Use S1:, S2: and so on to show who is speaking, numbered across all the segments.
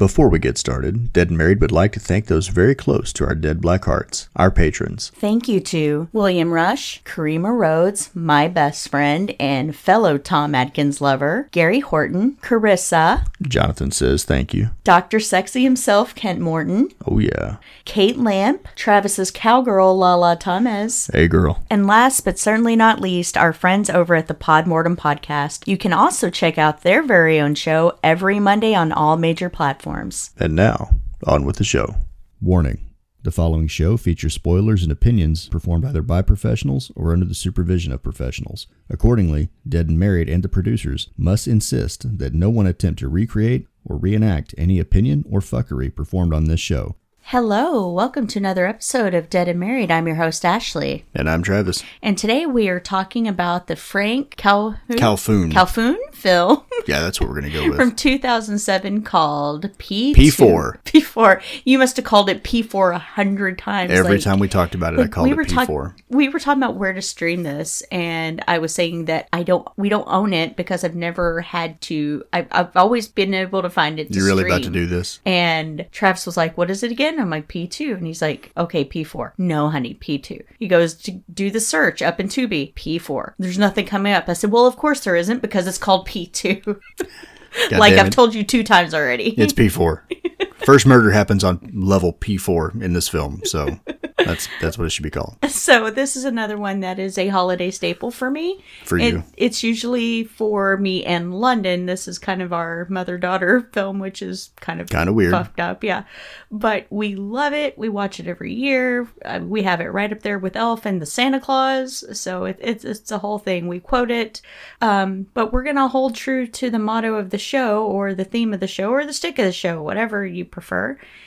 S1: Before we get started, Dead and Married would like to thank those very close to our dead black hearts, our patrons.
S2: Thank you to William Rush, Karima Rhodes, my best friend and fellow Tom Atkins lover, Gary Horton, Carissa,
S1: Jonathan says thank you.
S2: Dr. Sexy himself, Kent Morton,
S1: Oh, yeah.
S2: Kate Lamp, Travis's cowgirl, Lala Tamez,
S1: Hey, girl.
S2: and last but certainly not least, our friends over at the Podmortem Podcast. You can also check out their very own show every Monday on all major platforms.
S1: And now, on with the show. Warning the following show features spoilers and opinions performed either by professionals or under the supervision of professionals. Accordingly, Dead and Married and the producers must insist that no one attempt to recreate or reenact any opinion or fuckery performed on this show.
S2: Hello, welcome to another episode of Dead and Married. I'm your host, Ashley.
S1: And I'm Travis.
S2: And today we are talking about the Frank Cal-
S1: Calhoun.
S2: Calhoun film
S1: yeah, that's what we're going to go with.
S2: from 2007 called P2.
S1: P4.
S2: P4. You must have called it P4 a hundred times.
S1: Every
S2: like-
S1: time we talked about it, I called
S2: we
S1: it
S2: were
S1: P4.
S2: talk- we were talking about where to stream this, and I was saying that I don't, we don't own it because I've never had to. I've, I've always been able to find it. To
S1: You're really about to do this?
S2: And Travis was like, "What is it again?" I'm like, "P2," and he's like, "Okay, P4." No, honey, P2. He goes to do the search up in Tubi, P4. There's nothing coming up. I said, "Well, of course there isn't because it's called P2." Like I've told you two times already.
S1: It's P4. First murder happens on level P4 in this film, so that's that's what it should be called
S2: so this is another one that is a holiday staple for me.
S1: for
S2: It-
S1: you.
S2: it's usually for me and London. This is kind of our mother daughter film, which is kind of
S1: Kinda weird.
S2: fucked up, yeah. But we love it. We watch it every year. Uh, we have it right up there with Elf and the Santa Claus. So it, it's it's a whole thing. We quote it, um, but we're gonna hold true to the motto of the show, or the theme of the show, or the stick of the show, whatever you prefer.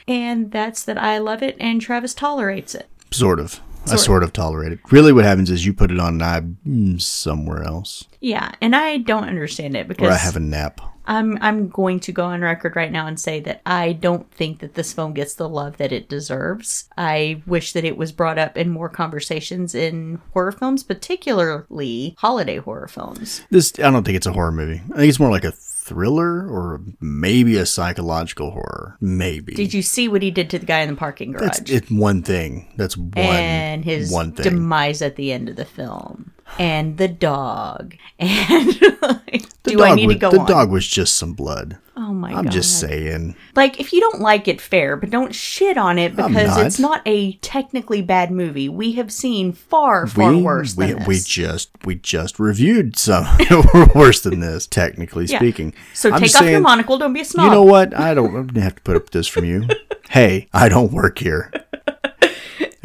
S2: And that's that I love it and Travis tolerates it.
S1: Sort of. I
S2: Sort-
S1: sort of tolerate it. Really, what happens is you put it on and I mm, somewhere else,
S2: Yeah, and I don't understand it because
S1: or I have a nap.
S2: I'm I'm going to go on record right now and say that I don't think that this film gets the love that it deserves. I wish that it was brought up in more conversations in horror films, particularly holiday horror films.
S1: This I don't think it's a horror movie. I think it's more like a thriller or maybe a psychological horror. Maybe.
S2: Did you see what he did to the guy in the parking garage?
S1: That's it's one thing. That's one
S2: and his
S1: one thing.
S2: demise at the end of the film. And the dog. And like, do I need
S1: was,
S2: to go
S1: The
S2: on?
S1: dog was just some blood.
S2: Oh my god.
S1: I'm
S2: god.
S1: just saying.
S2: Like, if you don't like it, fair, but don't shit on it because
S1: not.
S2: it's not a technically bad movie. We have seen far, far
S1: we,
S2: worse
S1: we,
S2: than this.
S1: we just we just reviewed some worse than this, technically
S2: Yeah.
S1: speaking.
S2: so
S1: I'm
S2: take off your monocle. Don't be a snob.
S1: You know what? I don't have to put up this from you. hey, I don't work here.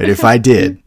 S1: And if I did,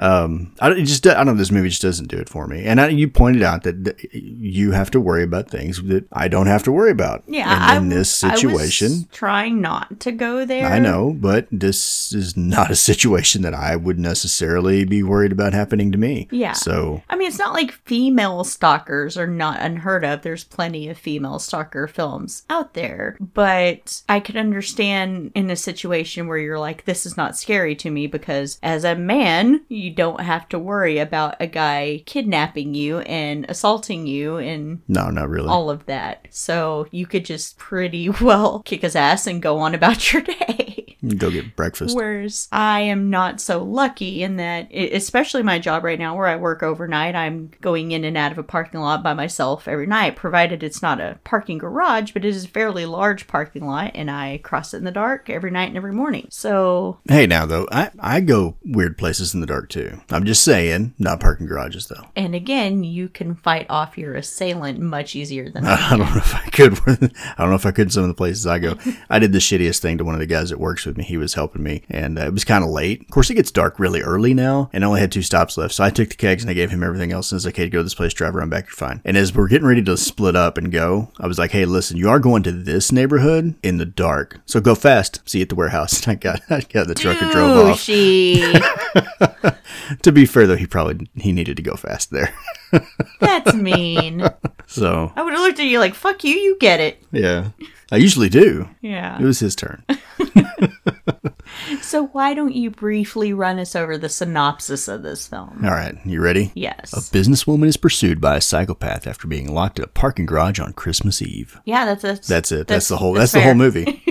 S1: um, I don't- it just I don't know. This movie just doesn't do it for me. And I, you pointed out that th- you have to worry about things that I don't have to worry about.
S2: Yeah,
S1: and
S2: I,
S1: in this
S2: I was
S1: situation,
S2: trying not to go there.
S1: I know, but this is not a situation that I would necessarily be worried about happening to me.
S2: Yeah.
S1: So
S2: I mean, it's not like female stalkers are not unheard of. There's plenty of female stalker films out there. But I could understand in a situation where you're like, this is not scary to me because as a man, you don't have to worry about a guy kidnapping you and assaulting you and
S1: no, not really.
S2: all of that. So you could just pretty well kick his ass and go on about your day.
S1: Go get breakfast.
S2: Whereas I am not so lucky in that, especially my job right now where I work overnight, I'm going in and out of a parking lot by myself every night, provided it's not a parking garage, but it is a fairly large parking lot, and I cross it in the dark every night and every morning. So,
S1: Hey, now though, I I go weird places in the dark too. I'm just saying, not parking garages though.
S2: and again, you can fight off your assailant much easier than I
S1: I don't know if I could. I don't know if I could in some of the places I go. I did the shittiest thing to one of the guys that works with me. He was helping me, and uh, it was kind of late. Of course, it gets dark really early now, and I only had two stops left. So I took the kegs and I gave him everything else. And I was like, "Hey, go to this place, drive around back, you're fine." And as we're getting ready to split up and go, I was like, "Hey, listen, you are going to this neighborhood in the dark, so go fast. See you at the warehouse." And I got I got the truck and drove off. To be fair, though, he probably he needed to go fast there.
S2: That's mean.
S1: So
S2: I would have looked at you like, fuck you, you get it.
S1: yeah, I usually do.
S2: Yeah.
S1: It was his turn.
S2: So why don't you briefly run us over the synopsis of this film?
S1: All right, you ready?
S2: Yes.
S1: A businesswoman is pursued by a psychopath after being locked in a parking garage on Christmas Eve.
S2: yeah, that's that's
S1: That's it. That's, the whole. That's,
S2: fair.
S1: the whole movie.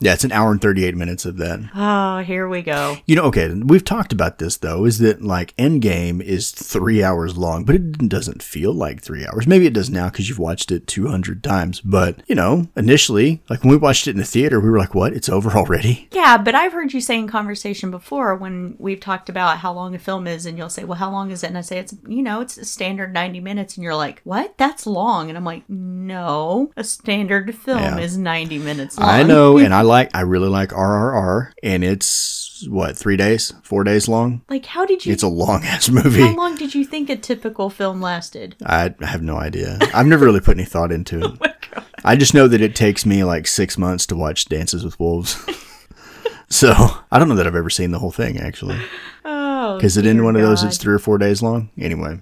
S1: Yeah, it's an hour and 38 minutes of that.
S2: Oh, here we go.
S1: You know, okay, we've talked about this though, is that like Endgame is three hours long, but it doesn't feel like three hours. Maybe it does now because you've watched it 200 times. But, you know, initially, like when we watched it in the theater, we were like, what? It's over already?
S2: Yeah, but I've heard you say in conversation before when we've talked about how long a film is, and you'll say, well, how long is it? And I say, it's, you know, it's a standard 90 minutes. And you're like, what? That's long. And I'm like, no, a standard film
S1: Yeah.
S2: is 90 minutes long.
S1: I know, and I like, I really like RRR, and it's what, three days, four days long?
S2: Like, how did you.
S1: It's a long ass movie.
S2: how long did you think a typical film lasted?
S1: I have no idea. I've never really put any thought into
S2: Oh
S1: it. I just know that it takes me like six months to watch Dances with Wolves. so I don't know that I've ever seen the whole thing actually.
S2: Oh, Oh,
S1: Is it in one of those
S2: God.
S1: that's three or four days long? Anyway,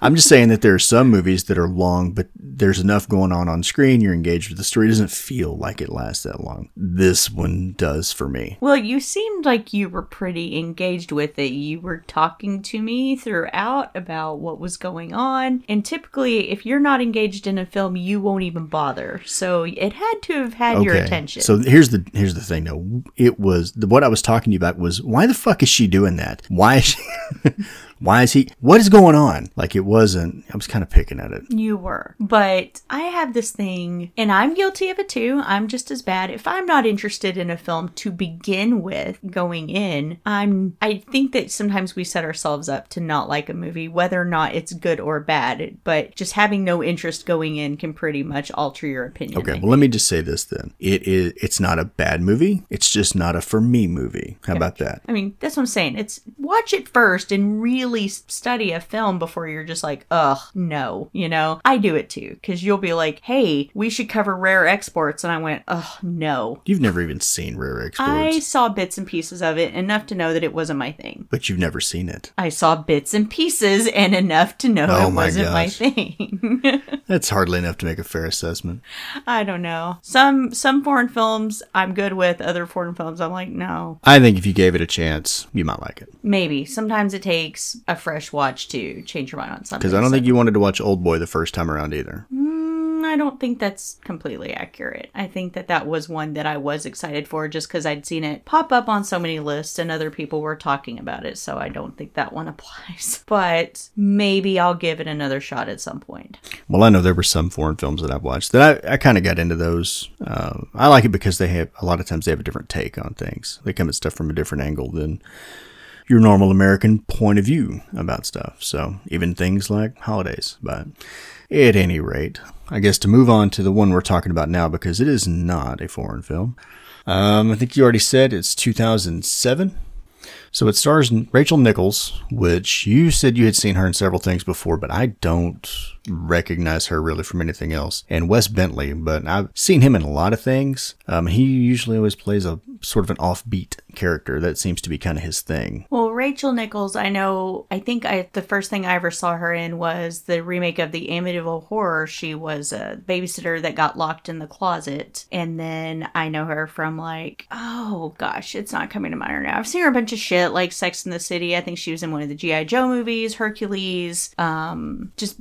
S1: I'm just saying that there are some movies that are long, but there's enough going on on screen. You're engaged with the story. It doesn't feel like it lasts that long. This one does for me.
S2: Well, you seemed like you were pretty engaged with it. You were talking to me throughout about what was going on. And typically, if you're not engaged in a film, you won't even bother. So it had to have had your attention.
S1: So here's the here's the thing though. It was the, what I was talking to you about was why the fuck is she doing that? Why she why is he what is going on? Like it wasn't I was kind of picking at it.
S2: You were. But I have this thing, and I'm guilty of it too. I'm just as bad. If I'm not interested in a film to begin with going in, I'm I think that sometimes we set ourselves up to not like a movie, whether or not it's good or bad. But just having no interest going in can pretty much alter your opinion.
S1: Okay, well let me just say this then. It is it's not a bad movie. It's just not a for me movie. How about that?
S2: I mean, that's what I'm saying. It's watch it first and really s- study a film before you're just like, ugh, no. You know, I do it too because you'll be like, hey, we should cover rare exports, and I went, ugh, no.
S1: You've never even seen Rare Exports,
S2: I saw bits and pieces of it enough to know that it wasn't my thing.
S1: but you've never seen it.
S2: I saw bits and pieces and enough to know
S1: Oh
S2: it
S1: my
S2: wasn't my thing.
S1: That's hardly enough to make a fair assessment.
S2: I don't know. Some some foreign films I'm good with. Other foreign films I'm like, no.
S1: I think if you gave it a chance, you might like it.
S2: Maybe. Sometimes it takes a fresh watch to change your mind on something.
S1: Because I don't
S2: so-
S1: think you wanted to watch Old Boy the first time around either.
S2: Mm, I don't think that's completely accurate. I think that that was one that I was excited for just because I'd seen it pop up on so many lists and other people were talking about it. So I don't think that one applies. But maybe I'll give it another shot at some point.
S1: Well, I know there were some foreign films that I've watched that I, I kind of got into those. Uh, I like it because they have a lot of times they have a different take on things. They come at stuff from a different angle than your normal American point of view about stuff. So even things like holidays. But at any rate, I guess to move on to the one we're talking about now because it is not a foreign film. Um, I think you already said it's 2007. So it stars Rachel Nichols, which you said you had seen her in several things before, but I don't recognize her really from anything else. And Wes Bentley, but I've seen him in a lot of things. Um, he usually always plays a sort of an offbeat character. That seems to be kind of his thing.
S2: Well, Rachel Nichols, I know, I think I the first thing I ever saw her in was the remake of the Amityville Horror. She was a babysitter that got locked in the closet. And then I know her from like, oh gosh, it's not coming to mind right now. I've seen her a bunch of shit like Sex in the City. I think she was in one of the G.I. Joe movies, Hercules, um, just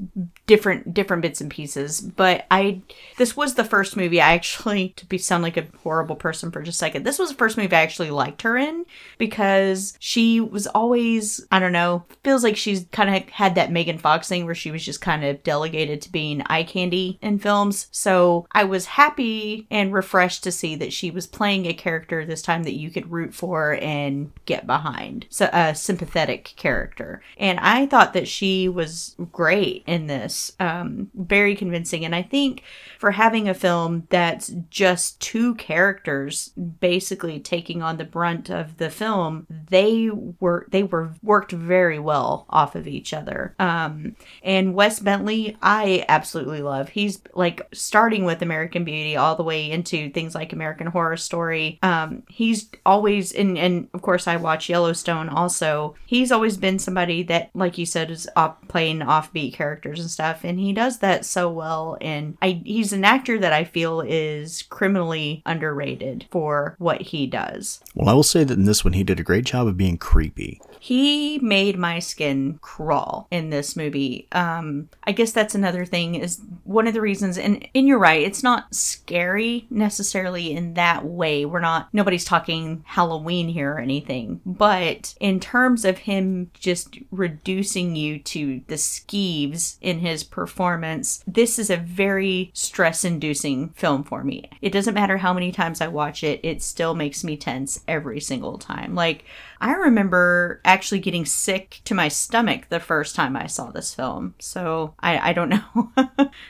S2: different different bits and pieces. But I this was the first movie I actually to be sound like a horrible person for just a second. This was the first movie I actually liked her in because she was always I don't know feels like she's kind of had that Megan Fox thing where she was just kind of delegated to being eye candy in films. So I was happy and refreshed to see that she was playing a character this time that you could root for and get behind. So a sympathetic character, and I thought that she was great in this, um, very convincing. And I think for having a film that's just two characters basically taking on the brunt of the film, they were they were worked very well off of each other. Um, and Wes Bentley, I absolutely love. He's like starting with American Beauty all the way into things like American Horror Story. Um, he's always and and of course I watch Yellowstone also. He's always been somebody that, like you said, is off, playing offbeat characters and stuff, and he does that so well. And I he's an actor that I feel is criminally underrated for what he does.
S1: Well, I will say that in this one, he did a great job of being creepy.
S2: He made my skin crawl in this movie. Um, I guess that's another thing is one of the reasons, and, and you're right, it's not scary necessarily in that way. We're not, nobody's talking Halloween here or anything. But in terms of him just reducing you to the skeeves in his performance, this is a very stress inducing film for me. It doesn't matter how many times I watch it, it still makes me tense every single time. Like, I remember actually getting sick to my stomach the first time I saw this film. So I, I don't know.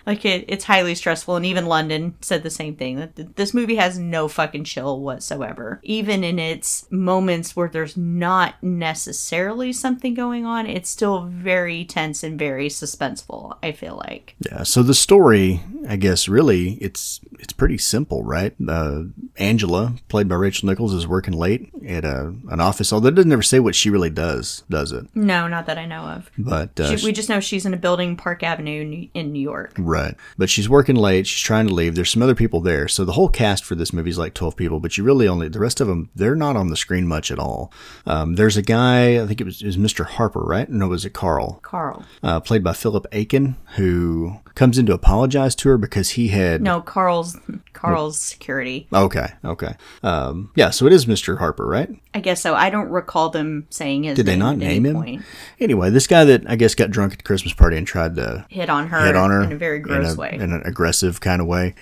S2: like it, it's highly stressful. And even London said the same thing that this movie has no fucking chill whatsoever. Even in its moments where there's not necessarily something going on, it's still very tense and very suspenseful, I feel like.
S1: Yeah. So the story, I guess, really, it's it's pretty simple, right? Uh, Angela, played by Rachel Nichols, is working late at a, an office although it doesn't ever say what she really does, does it?
S2: No, not that I know of.
S1: But uh,
S2: she, we just know she's in a building, Park Avenue, in New York.
S1: Right. But she's working late. She's trying to leave. There's some other people there. So the whole cast for this movie is like 12 people, but you really only, the rest of them, they're not on the screen much at all. Um, there's a guy, I think it was, it was Mr. Harper, right? No, was it Carl?
S2: Carl.
S1: Uh, played by Philip Akin, who comes in to apologize to her because he had.
S2: No, Carl's, Carl's security.
S1: Okay. Okay. Um, yeah. So it is Mr. Harper, right?
S2: I guess so. I don't recall them saying his.
S1: Did they not name him? Point. Anyway, this guy that I guess got drunk at the Christmas party and tried to
S2: hit on her,
S1: hit on her
S2: in a very gross
S1: in a,
S2: way,
S1: in an aggressive kind of way.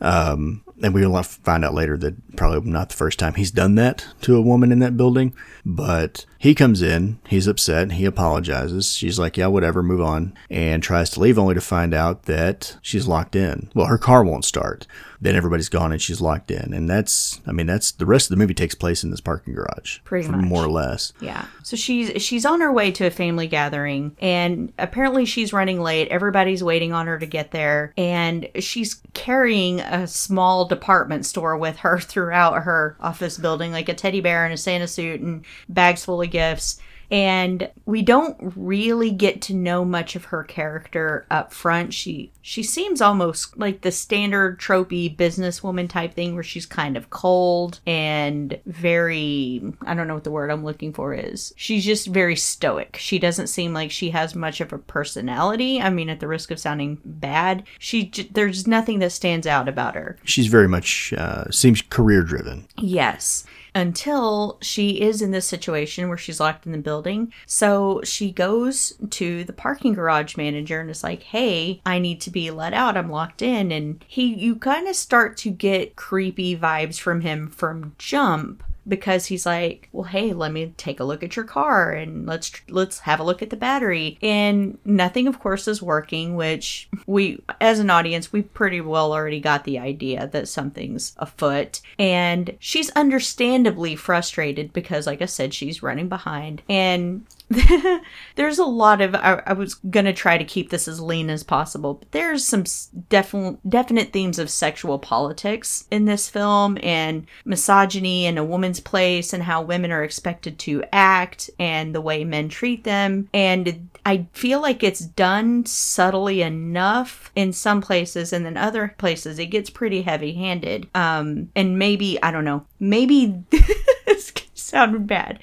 S1: Um, and we will find out later that probably not the first time he's done that to a woman in that building. But he comes in, he's upset, he apologizes. She's like, yeah, whatever, move on, and tries to leave only to find out that she's locked in. Well, her car won't start. Then everybody's gone and she's locked in. And that's, I mean, that's the rest of the movie takes place in this parking garage.
S2: Pretty much.
S1: More or less.
S2: Yeah. So she's, she's on her way to a family gathering and apparently she's running late. Everybody's waiting on her to get there. And she's carrying a small department store with her throughout her office building, like a teddy bear in a Santa suit and bags full of gifts and we don't really get to know much of her character up front. She she seems almost like the standard tropey businesswoman type thing where she's kind of cold and very I don't know what the word I'm looking for is. She's just very stoic. She doesn't seem like she has much of a personality. I mean at the risk of sounding bad, she there's nothing that stands out about her.
S1: She's very much uh, seems career driven.
S2: Yes until she is in this situation where she's locked in the building. So she goes to the parking garage manager and is like, "Hey, I need to be let out. I'm locked in." And he you kind of start to get creepy vibes from him from jump because he's like, "Well, hey, let me take a look at your car and let's let's have a look at the battery." And nothing of course is working, which we as an audience, we pretty well already got the idea that something's afoot. And she's understandably frustrated because like I said, she's running behind and there's a lot of I, I, was gonna try to keep this as lean as possible but there's some definite definite themes of sexual politics in this film and misogyny and a woman's place and how women are expected to act and the way men treat them. And i feel like it's done subtly enough in some places and then other places it gets pretty heavy handed um and maybe i don't know maybe sounded bad.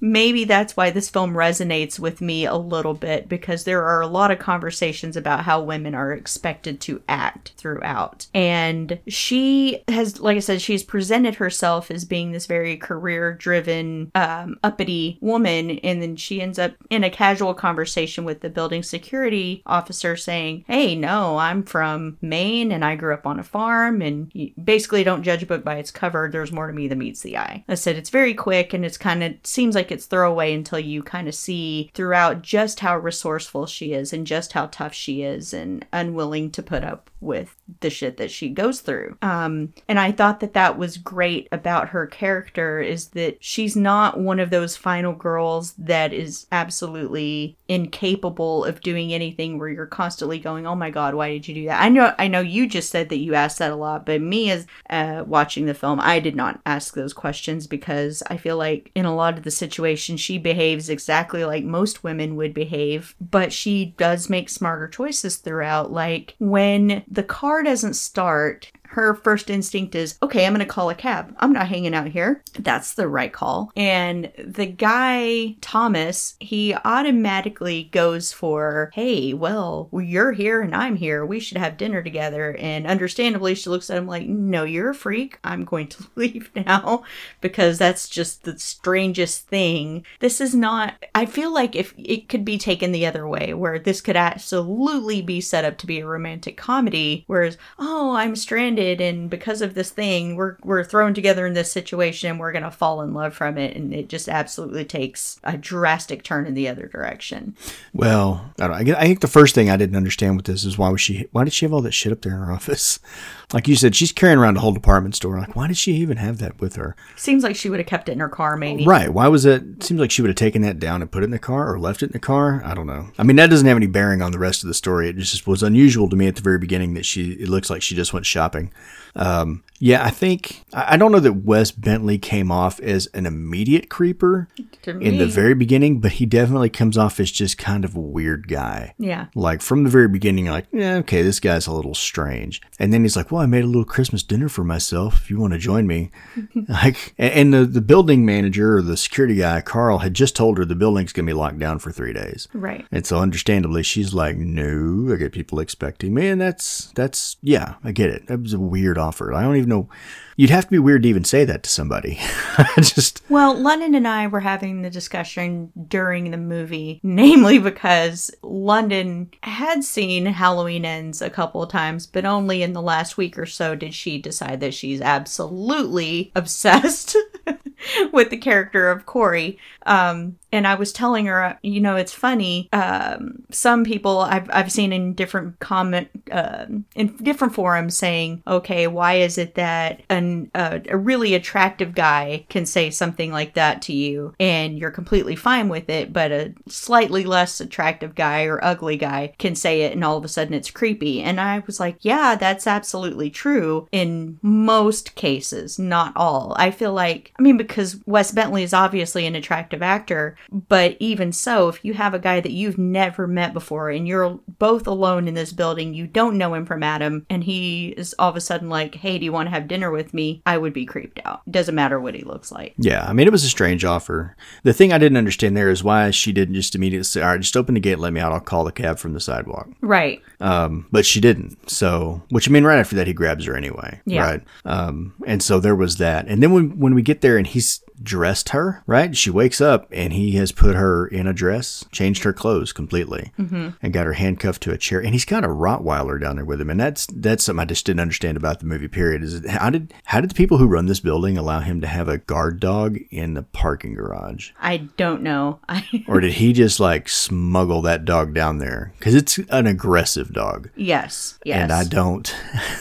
S2: Maybe that's why this film resonates with me a little bit because there are a lot of conversations about how women are expected to act throughout. And she has, like I said, she's presented herself as being this very career driven, um, uppity woman. And then she ends up in a casual conversation with the building security officer saying, Hey, no, I'm from Maine and I grew up on a farm. And basically, don't judge a book by its cover. There's more to me than meets the eye. I said, It's very quick quick and it's kind of seems like it's throwaway until you kind of see throughout just how resourceful she is and just how tough she is and unwilling to put up with the shit that she goes through. Um, and I thought that that was great about her character is that she's not one of those final girls that is absolutely incapable of doing anything where you're constantly going, "Oh my god, why did you do that?" I know I know you just said that you asked that a lot, but me as uh, watching the film, I did not ask those questions because I feel like in a lot of the situations she behaves exactly like most women would behave, but she does make smarter choices throughout like when the car doesn't start her first instinct is, okay, I'm going to call a cab. I'm not hanging out here. That's the right call. And the guy, Thomas, he automatically goes for, hey, well, you're here and I'm here. We should have dinner together. And understandably, she looks at him like, no, you're a freak. I'm going to leave now because that's just the strangest thing. This is not, I feel like if it could be taken the other way, where this could absolutely be set up to be a romantic comedy, whereas, oh, I'm stranded and because of this thing, we're, we're thrown together in this situation, and we're going to fall in love from it. And it just absolutely takes a drastic turn in the other direction.
S1: Well, I, don't, I, think the first thing I didn't understand with this is why was she? Why did she have all that shit up there in her office? Like you said, she's carrying around a whole department store. Like, why did she even have that with her?
S2: Seems like she would have kept it in her car, maybe.
S1: Right? Why was it? it Seems like she would have taken that down and put it in the car or left it in the car. I don't know. I mean, that doesn't have any bearing on the rest of the story. It just was unusual to me at the very beginning that she. It looks like she just went shopping. Um, yeah, I think I don't know that Wes Bentley came off as an immediate creeper in the very beginning, but he definitely comes off as just kind of a weird guy.
S2: Yeah.
S1: Like from the very beginning, you're like, yeah, okay, this guy's a little strange. And then he's like, well, I made a little Christmas dinner for myself. If you want to join me, like, and- and the the building manager or the security guy, Carl, had just told her the building's gonna be locked down for three days.
S2: Right.
S1: And so, understandably, she's like, "No, I get people expecting me," and that's that's yeah, I get it. That was a weird offer. I don't even know. You'd have to be weird to even say that to somebody. Just
S2: Well, London and I were having the discussion during the movie, namely because London had seen Halloween Ends a couple of times, but only in the last week or so did she decide that she's absolutely obsessed with the character of Corey. Um, and I was telling her, you know, it's funny. Um, some people I've, I've seen in different comment, um in different forums saying, okay, why is it that an, uh, a really attractive guy can say something like that to you and you're completely fine with it, but a slightly less attractive guy or ugly guy can say it and all of a sudden it's creepy. And I was like, yeah, that's absolutely true in most cases, not all. I feel like, I mean, because Wes Bentley is obviously an attractive actor, but even so, if you have a guy that you've never met before and you're both alone in this building, you don't know him from Adam, and he is all of a sudden like, hey, do you want to have dinner with me? I would be creeped out. Doesn't matter what he looks like.
S1: yeah. I mean, it was a strange offer. The thing I didn't understand there is why she didn't just immediately say, "All right, just open the gate, let me out. I'll call the cab from the sidewalk."
S2: Right.
S1: Um, but she didn't. So, which I mean, right after that, he grabs her anyway.
S2: Yeah.
S1: Right. Um, and so there was that. And then when when we get there and he's dressed her, right? She wakes up and he has put her in a dress, changed her clothes completely,
S2: Mm-hmm.
S1: and got her handcuffed to a chair. And he's got a Rottweiler down there with him. And that's that's something I just didn't understand about the movie. Period. Is it, how did how did the people who run this building allow him to have a guard dog in the parking garage?
S2: I don't know.
S1: Or did he just like smuggle that dog down there? Because it's an aggressive dog.
S2: yes, yes.
S1: And I don't.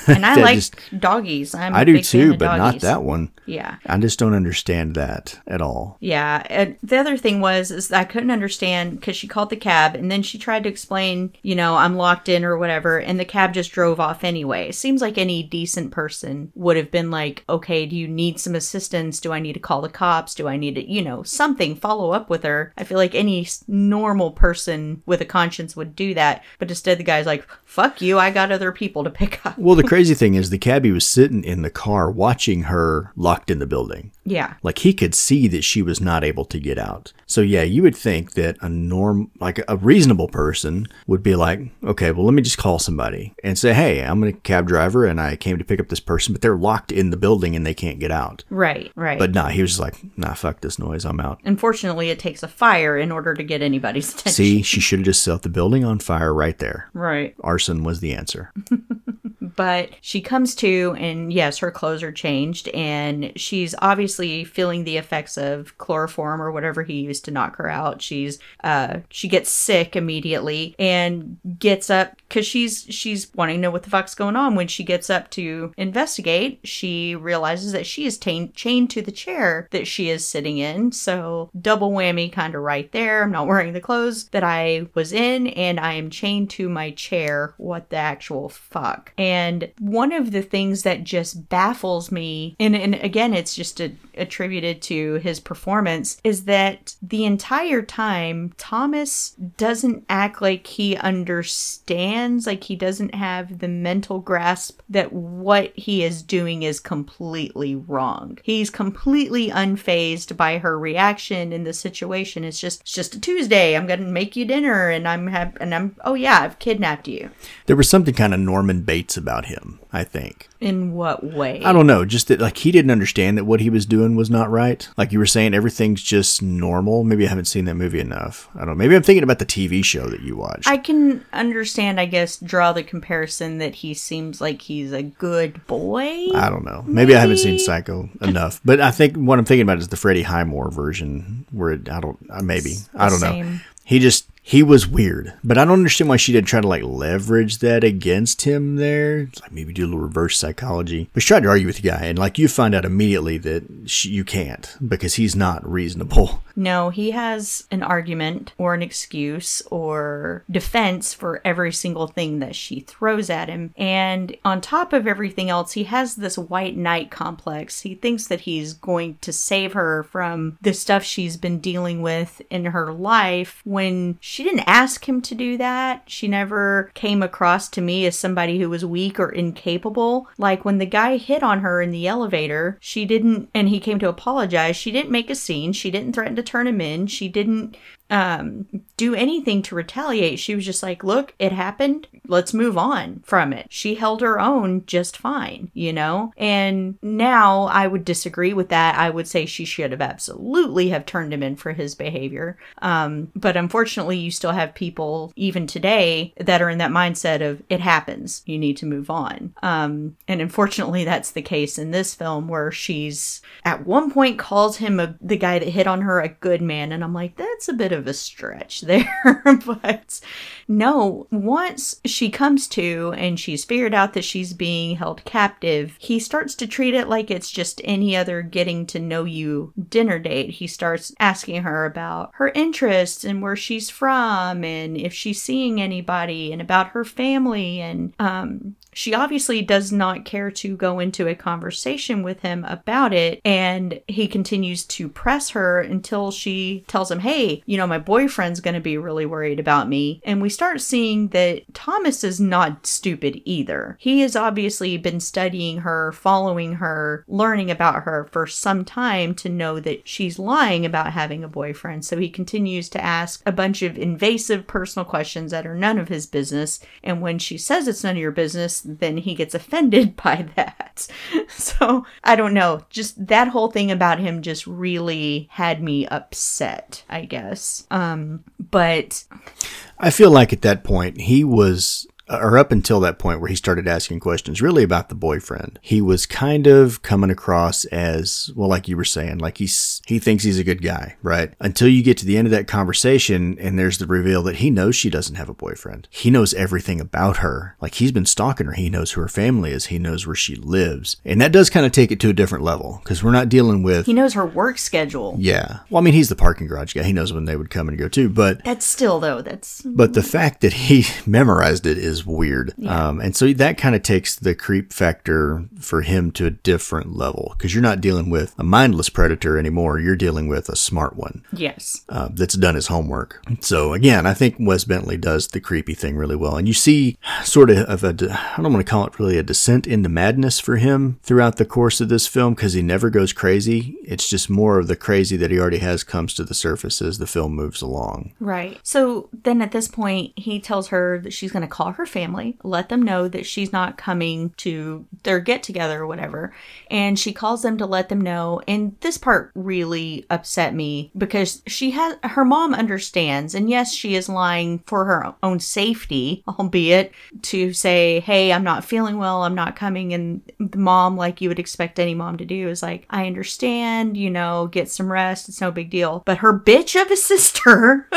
S2: And I like
S1: just-
S2: doggies. I'm
S1: I do too, but not that one.
S2: Yeah.
S1: I just don't understand that at all.
S2: Yeah, and the other thing was is I couldn't understand because she called the cab and then she tried to explain, you know, I'm locked in or whatever, and the cab just drove off anyway. It seems like any decent person would have been like, okay, do you need some assistance? Do I need to call the cops? Do I need to, you know, something? Follow up with her. I feel like any normal person with a conscience would do that, but instead the guy's like, fuck you, I got other people to pick up.
S1: Well, the crazy thing is, the cabbie was sitting in the car watching her locked in the building.
S2: Yeah.
S1: Like he could see that she was not able to get out. So yeah, you would think that a norm, like a reasonable person, would be like, okay, well, let me just call somebody and say, hey, I'm a cab driver and I came to pick up this person, but they're locked in the building and they can't get out.
S2: Right, right.
S1: But nah, he was just like, nah, fuck this noise, I'm out.
S2: Unfortunately, it takes a fire in order to get anybody's attention.
S1: See, she should have just set the building on fire right there.
S2: Right.
S1: Arson was the answer.
S2: But she comes to, and yes, her clothes are changed, and she's obviously feeling the effects of chloroform or whatever he used to knock her out. She's, uh, she gets sick immediately and gets up because she's she's wanting to know what the fuck's going on. When she gets up to investigate, she realizes that she is tain- chained to the chair that she is sitting in. So double whammy, kind of right there. I'm not wearing the clothes that I was in, and I am chained to my chair. What the actual fuck? And one of the things that just baffles me, and, and again, it's just a attributed to his performance is that the entire time Thomas doesn't act like he understands, like he doesn't have the mental grasp that what he is doing is completely wrong. He's completely unfazed by her reaction in the situation. It's just it's just a Tuesday. I'm gonna make you dinner, and I'm have and I'm oh yeah, I've kidnapped you.
S1: There was something kind of Norman Bates about him, I think.
S2: In what way?
S1: I don't know, just that like he didn't understand that what he was doing was not right. Like you were saying, everything's just normal. Maybe I haven't seen that movie enough. I don't know. Maybe I'm thinking about the TV show that you watched.
S2: I can understand, I guess, draw the comparison that he seems like he's a good boy.
S1: I don't know. Maybe, I haven't seen Psycho enough, but I think what I'm thinking about is the Freddie Highmore version, where it, I don't uh, maybe I don't know.
S2: Same.
S1: He just he was weird, but I don't understand why she didn't try to like leverage that against him there. It's like maybe do a little reverse psychology. But she tried to argue with the guy, and like you find out immediately that she, you can't because he's not reasonable.
S2: No, he has an argument or an excuse or defense for every single thing that she throws at him. And on top of everything else, he has this white knight complex. He thinks that he's going to save her from the stuff she's been dealing with in her life when she didn't ask him to do that. She never came across to me as somebody who was weak or incapable. Like when the guy hit on her in the elevator, she didn't, and he came to apologize. She didn't make a scene. She didn't threaten to turn him in. She didn't um do anything to retaliate. She was just like, "Look, it happened. Let's move on from it." She held her own just fine, you know? And now I would disagree with that. I would say she should have absolutely have turned him in for his behavior. Um but unfortunately, you still have people even today that are in that mindset of it happens. You need to move on. Um and unfortunately, that's the case in this film where she's at one point calls him a, the guy that hit on her a good man and I'm like, that's a bit of a stretch there. but no, once she comes to and she's figured out that she's being held captive, he starts to treat it like it's just any other getting to know you dinner date. He starts asking her about her interests and where she's from and if she's seeing anybody and about her family and um she obviously does not care to go into a conversation with him about it and he continues to press her until she tells him hey you know my boyfriend's going to be really worried about me and we start seeing that thomas is not stupid either he has obviously been studying her following her learning about her for some time to know that she's lying about having a boyfriend so he continues to ask a bunch of invasive personal questions that are none of his business and when she says it's none of your business then he gets offended by that. So I don't know. Just that whole thing about him just really had me upset, I guess. Um, but
S1: I feel like at that point he was or up until that point where he started asking questions really about the boyfriend, he was kind of coming across as, well, like you were saying, like he's, he thinks he's a good guy, right? Until you get to the end of that conversation and there's the reveal that he knows she doesn't have a boyfriend. He knows everything about her. Like he's been stalking her. He knows who her family is. He knows where she lives. And that does kind of take it to a different level because we're not dealing with,
S2: he knows her work schedule.
S1: yeah. Well, I mean, he's the parking garage guy. He knows when they would come and go too, but
S2: That's still though, that's
S1: but the fact that he memorized it is weird. Um, and so that kind of takes the creep factor for him to a different level because you're not dealing with a mindless predator anymore. You're dealing with a smart one
S2: yes.
S1: uh, that's done his homework. So again, I think Wes Bentley does the creepy thing really well. And you see sort of, of a, I don't want to call it really a descent into madness for him throughout the course of this film because he never goes crazy. It's just more of the crazy that he already has comes to the surface as the film moves along.
S2: Right. So then at this point, he tells her that she's going to call her family, let them know that she's not coming to their get together or whatever. And she calls them to let them know. And this part really upset me because she has her mom understands. And yes, she is lying for her own safety, albeit to say, hey, I'm not feeling well, I'm not coming. And the mom, like you would expect any mom to do, is like, I understand, you know, get some rest, it's no big deal. But her bitch of a sister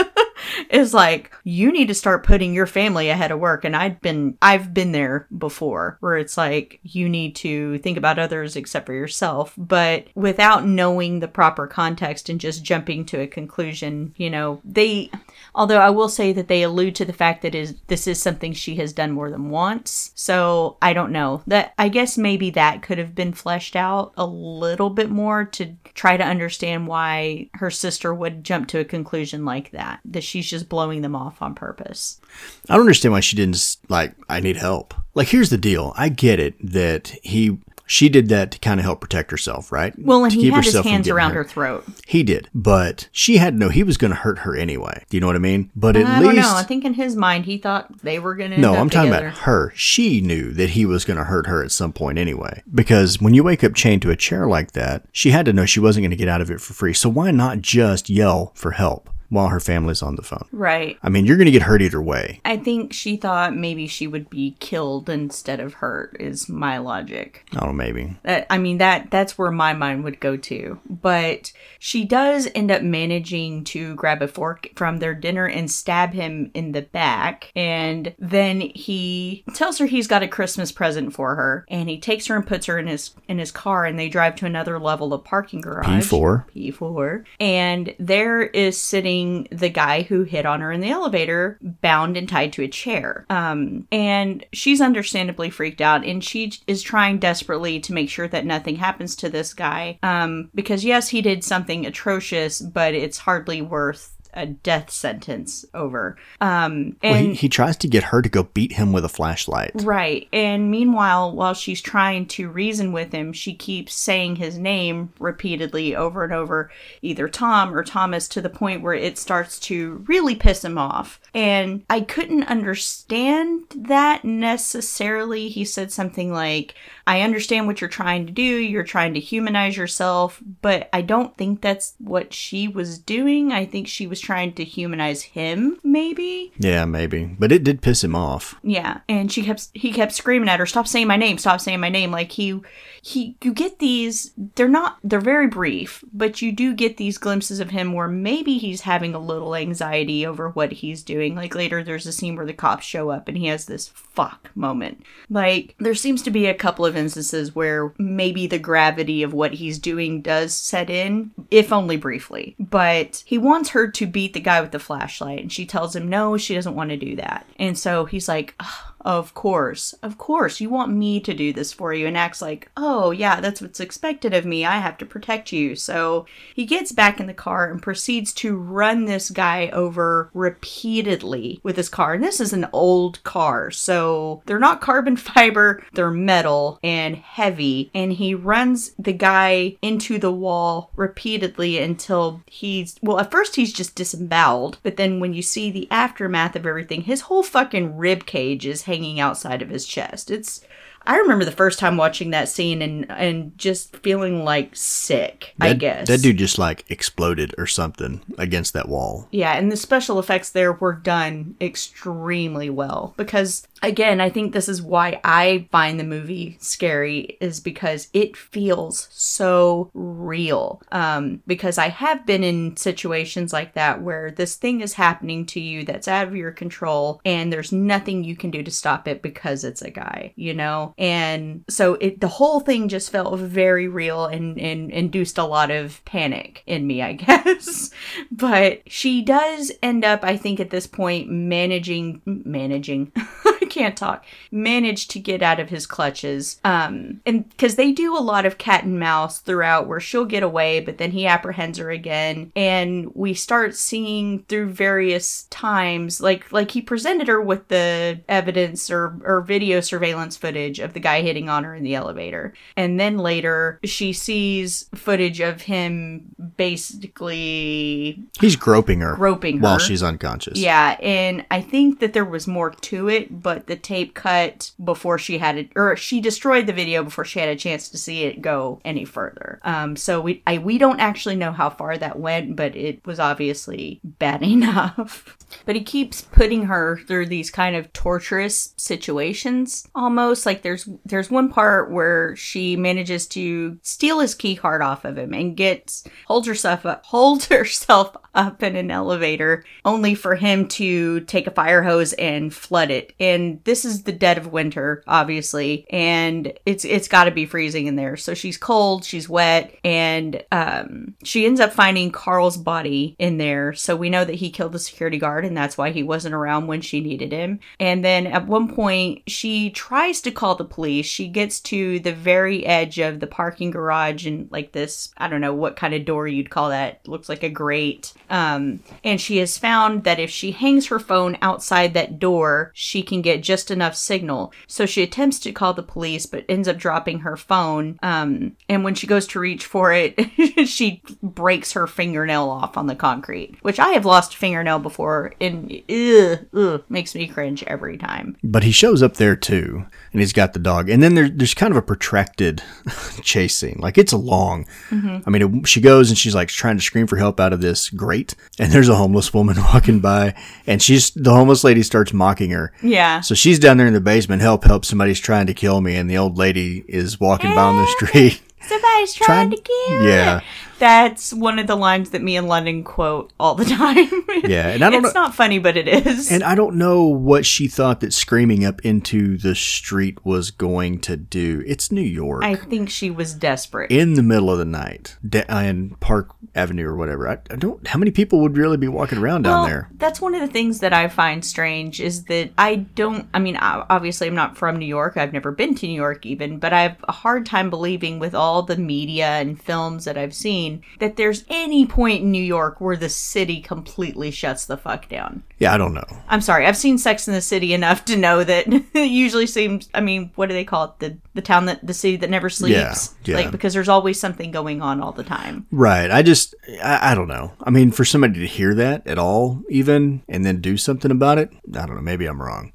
S2: is like you need to start putting your family ahead of work. And I've been I've been there before where it's like you need to think about others except for yourself. But without knowing the proper context and just jumping to a conclusion you know they although I will say that they allude to the fact that is this is something she has done more than once. So I don't know. That I guess maybe that could have been fleshed out a little bit more to try to understand why her sister would jump to a conclusion like that that she's just blowing them off on purpose
S1: I don't understand why she didn't like. I need help. Like, here's the deal. I get it that he she did that to kind of help protect herself, right?
S2: well and
S1: to
S2: he had his hands around
S1: hurt.
S2: her throat
S1: He did, but she had to know he was going to hurt her anyway. Do you know what I mean? But at
S2: I
S1: least
S2: don't know I think in his mind he thought they were gonna
S1: no,
S2: end up
S1: I'm talking
S2: together.
S1: about her. She knew that he was going to hurt her at some point anyway. Because when you wake up chained to a chair like that, she had to know she wasn't going to get out of it for free. So why not just yell for help while her family's on the phone?
S2: right
S1: I mean, you're going to get hurt either way.
S2: I think she thought maybe she would be killed instead of hurt is my logic.
S1: I maybe.
S2: That I mean that that's where my mind would go to. But she does end up managing to grab a fork from their dinner and stab him in the back. And then he tells her he's got a Christmas present for her. And he takes her and puts her in his in his car and they drive to another level of parking garage.
S1: P4.
S2: P4. And there is sitting the guy who hit on her in the elevator, bound and tied to a chair. Um, and she's understandably freaked out, and she is trying desperately to make sure that nothing happens to this guy. Um, because yes, he did something atrocious, but it's hardly worth a death sentence over. Um,
S1: Well,
S2: and
S1: he, he tries to get her to go beat him with a flashlight.
S2: Right. And meanwhile, while she's trying to reason with him, she keeps saying his name repeatedly over and over, either Tom or Thomas, to the point where it starts to really piss him off. And I couldn't understand that necessarily. He said something like, I understand what you're trying to do. You're trying to humanize yourself, but I don't think that's what she was doing. I think she was trying to humanize him, maybe.
S1: Yeah, maybe. But it did piss him off.
S2: Yeah, and she kept he kept screaming at her, "Stop saying my name! Stop saying my name!" Like he he you get these they're not they're very brief, but you do get these glimpses of him where maybe he's having a little anxiety over what he's doing. Like later there's a scene where the cops show up and he has this fuck moment. Like there seems to be a couple of instances where maybe the gravity of what he's doing does set in, if only briefly. But he wants her to beat the guy with the flashlight and she tells him no, she doesn't want to do that. And so he's like, "Ugh, of course, of course, you want me to do this for you, and acts like, oh, yeah, that's what's expected of me. I have to protect you. So he gets back in the car and proceeds to run this guy over repeatedly with his car. And this is an old car, so they're not carbon fiber, they're metal and heavy. And he runs the guy into the wall repeatedly until he's, well, at first he's just disemboweled, but then when you see the aftermath of everything, his whole fucking rib cage is hanging outside of his chest. It's I remember the first time watching that scene and and just feeling like sick, I guess.
S1: That dude just like exploded or something against that wall.
S2: Yeah, and the special effects there were done extremely well because again, I think this is why I find the movie scary is because it feels so real. Um because I have been in situations like that where this thing is happening to you that's out of your control and there's nothing you can do to stop it because it's a guy, you know? And so it the whole thing just felt very real and and induced a lot of panic in me, I guess. but she does end up I think at this point managing managing can't talk. Managed to get out of his clutches. Um and cuz they do a lot of cat and mouse throughout where she'll get away but then he apprehends her again and we start seeing through various times like like he presented her with the evidence or or video surveillance footage of the guy hitting on her in the elevator. And then later she sees footage of him basically
S1: He's groping her
S2: groping her.
S1: while she's unconscious.
S2: Yeah, and I think that there was more to it, but the tape cut before she had it, or she destroyed the video before she had a chance to see it go any further. Um, so we I, we don't actually know how far that went, but it was obviously bad enough. But he keeps putting her through these kind of torturous situations, almost like there's there's one part where she manages to steal his key card off of him and gets holds herself up, holds herself up in an elevator, only for him to take a fire hose and flood it. And this is the dead of winter, obviously, and it's it's got to be freezing in there. So she's cold, she's wet, and um, she ends up finding Carl's body in there. So we know that he killed the security guard, and that's why he wasn't around when she needed him. And then at one point, she tries to call the police. She gets to the very edge of the parking garage and like this, I don't know what kind of door you'd call that. Looks like a grate. Um, and she has found that if she hangs her phone outside that door, she can get just enough signal. So she attempts to call the police, but ends up dropping her phone. Um, and when she goes to reach for it, she breaks her fingernail off on the concrete, which I have lost a fingernail before, and ugh, ugh, makes me cringe every time.
S1: But he shows up there too, and he's got the dog. And then there, there's kind of a protracted chase scene. Like it's a long. Mm-hmm. I mean, it, she goes and she's like trying to scream for help out of this grate, and there's a homeless woman walking by, and she's the homeless lady starts mocking her.
S2: Yeah.
S1: So she's down there in the basement. Help! Help! Somebody's trying to kill me, and the old lady is walking by on the street.
S2: Somebody's trying,
S1: Trying-
S2: to kill
S1: Yeah.
S2: That's one of the lines that me and London quote all the time.
S1: Yeah, and I don't
S2: it's
S1: know-
S2: not funny, but it is.
S1: And I don't know what she thought that screaming up into the street was going to do. It's New York.
S2: I think she was desperate.
S1: in the middle of the night da- uh, in Park Avenue or whatever. I, I don't. How many people would really be walking around down there?
S2: that's one of the things that I find strange is that I don't. I mean, obviously, I'm not from New York. I've never been to New York, even, but I have a hard time believing with all the media and films that I've seen that there's any point in New York where the city completely shuts the fuck down.
S1: Yeah, I don't know.
S2: I'm sorry, I've seen Sex in the City enough to know that it usually seems. I mean, what do they call it? The the town that the city that never sleeps.
S1: yeah.
S2: Like because there's always something going on all the time.
S1: Right. I just. I, I don't know. I mean, for somebody to hear that at all, even, and then do something about it, I don't know. Maybe I'm wrong.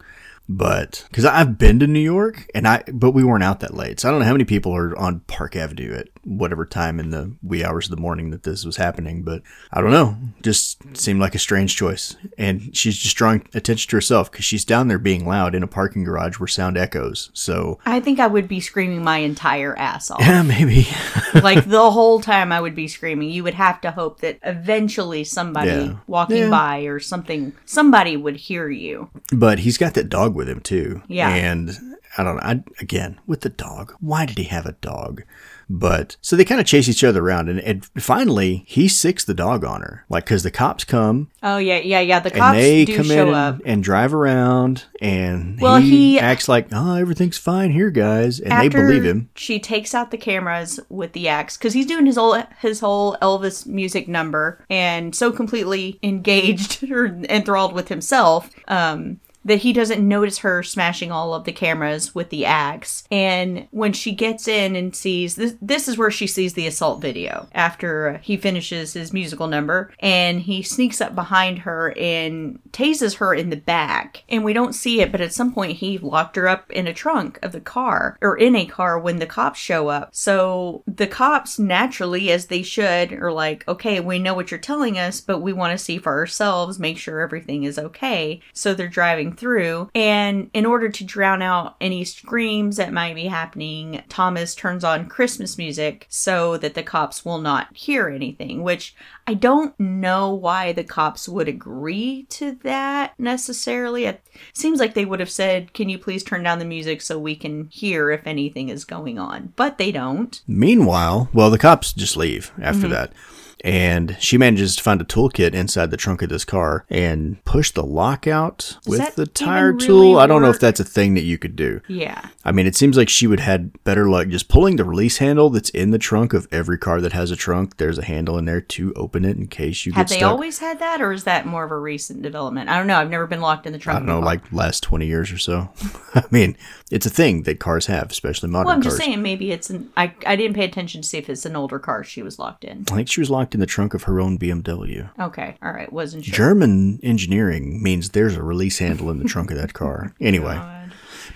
S1: But because I've been to New York and I, but we weren't out that late, so I don't know how many people are on Park Avenue at whatever time in the wee hours of the morning that this was happening. But I don't know, just seemed like a strange choice. And she's just drawing attention to herself because she's down there being loud in a parking garage where sound echoes. So
S2: I think I would be screaming my entire ass off.
S1: yeah, maybe.
S2: like the whole time I would be screaming. You would have to hope that eventually somebody
S1: Yeah.
S2: walking
S1: Yeah.
S2: by or something, somebody would hear you.
S1: But he's got that dog with him too.
S2: Yeah.
S1: And I don't know. I, again, with the dog, why did he have a dog? But so they kind of chase each other around, and, and finally he sicks the dog on her, like because the cops come
S2: Oh yeah, yeah, yeah. The cops and
S1: they
S2: do
S1: come
S2: show
S1: in
S2: up.
S1: and, and drive around, and
S2: Well,
S1: he,
S2: he-
S1: acts like, "Oh, everything's fine here, guys," and they believe him.
S2: She takes out the cameras with the axe because he's doing his whole his whole Elvis music number and so completely engaged or enthralled with himself. Um, that he doesn't notice her smashing all of the cameras with the axe. And when she gets in and sees this, this is where she sees the assault video after he finishes his musical number. And he sneaks up behind her and tases her in the back. And we don't see it, but at some point he locked her up in a trunk of the car or in a car when the cops show up. So the cops, naturally, as they should, are like, okay, we know what you're telling us, but we want to see for ourselves, make sure everything is okay. So they're driving through. And in order to drown out any screams that might be happening, Thomas turns on Christmas music so that the cops will not hear anything, which I don't know why the cops would agree to that necessarily. It seems like they would have said, Can you please turn down the music so we can hear if anything is going on? But they don't.
S1: Meanwhile, well, the cops just leave after
S2: Mm-hmm.
S1: that. And she manages to find a toolkit inside the trunk of this car and push the lock out with the tire
S2: really
S1: tool. I don't know if that's a thing that you could do.
S2: Yeah.
S1: I mean, it seems like she would had better luck just pulling the release handle that's in the trunk of every car that has a trunk. There's a handle in there to open it in case you
S2: Have they
S1: stuck.
S2: always had that, or is that more of a recent development? I don't know. I've never been locked in the trunk.
S1: I don't know, like last 20 years or so. I mean, it's a thing that cars have, especially modern
S2: Well, I'm
S1: cars.
S2: just saying maybe it's an. I I didn't pay attention to see if it's an older car she was locked in.
S1: I think she was locked in the trunk of her own BMW.
S2: Okay, all right, wasn't sure.
S1: German engineering means there's a release handle in the trunk of that car. Anyway,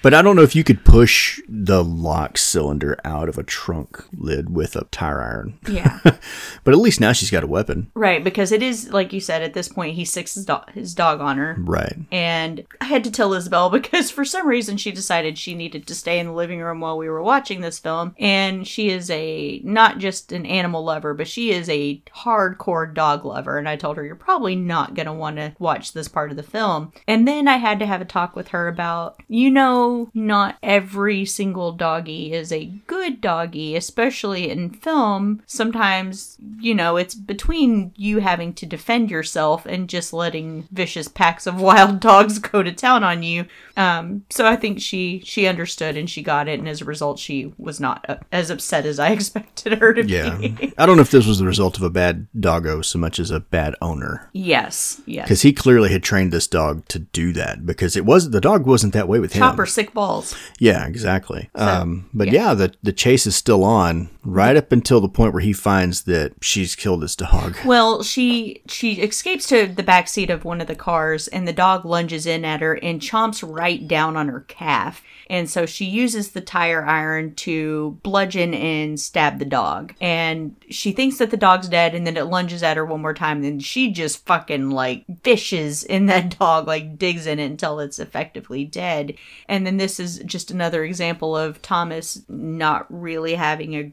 S1: But I don't know if you could push the lock cylinder out of a trunk lid with a tire iron.
S2: Yeah.
S1: But at least now she's got a weapon.
S2: right, because it is like you said. At this point, he sticks his, do- his dog on her,
S1: Right.
S2: and I had to tell Isabel because for some reason she decided she needed to stay in the living room while we were watching this film. And she is a not just an animal lover, but she is a hardcore dog lover. And I told her, You're probably not going to want to watch this part of the film. And then I had to have a talk with her about, you know, not every single doggy is a good doggy, especially in film. Sometimes, you know, it's between you having to defend yourself and just letting vicious packs of wild dogs go to town on you. Um, so I think she she understood and she got it, and as a result, she was not uh, as upset as I expected her to be.
S1: Yeah.
S2: be.
S1: I don't know if this was the result of a bad doggo so much as a bad owner.
S2: yes, yes.
S1: Because he clearly had trained this dog to do that because it was the dog wasn't that way with him.
S2: Chopper sick balls.
S1: Yeah, exactly. um, but yeah. the the chase is still on right up until the point where he finds that she's killed his dog.
S2: Well, she she escapes to the back seat of one of the cars, and the dog lunges in at her and chomps right down on her calf. And so she uses the tire iron to bludgeon and stab the dog. And she thinks that the dog's dead, and then it lunges at her one more time. And she just fucking like fishes in that dog, like digs in it until it's effectively dead. And then this is just another example of Thomas not really having a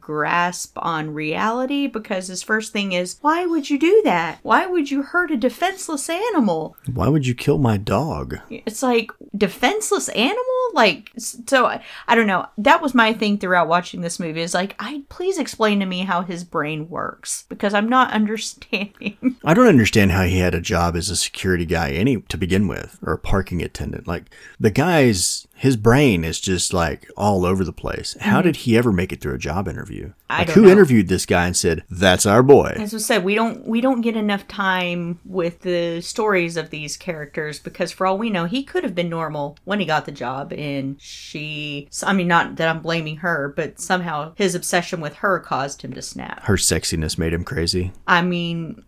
S2: on reality because his first thing is, why would you do that? Why would you hurt a defenseless animal?
S1: Why would you kill my dog?
S2: It's like defenseless animal? Like so I, I don't know. That was my thing throughout watching this movie is like, I please explain to me how his brain works because I'm not understanding.
S1: I don't understand how he had a job as a security guy any to begin with or a parking attendant. Like the guy's his brain is just like all over the place. How did he ever make it through a job interview?
S2: Mm-hmm. I
S1: like who
S2: know.
S1: interviewed this guy and said, "That's our boy."
S2: As I said, we don't we don't get enough time with the stories of these characters because for all we know, he could have been normal when he got the job, and she. I mean, not that I'm blaming her, but somehow his obsession with her caused him to snap.
S1: Her sexiness made him crazy.
S2: I mean,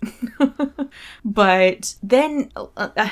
S2: but then. Uh, uh,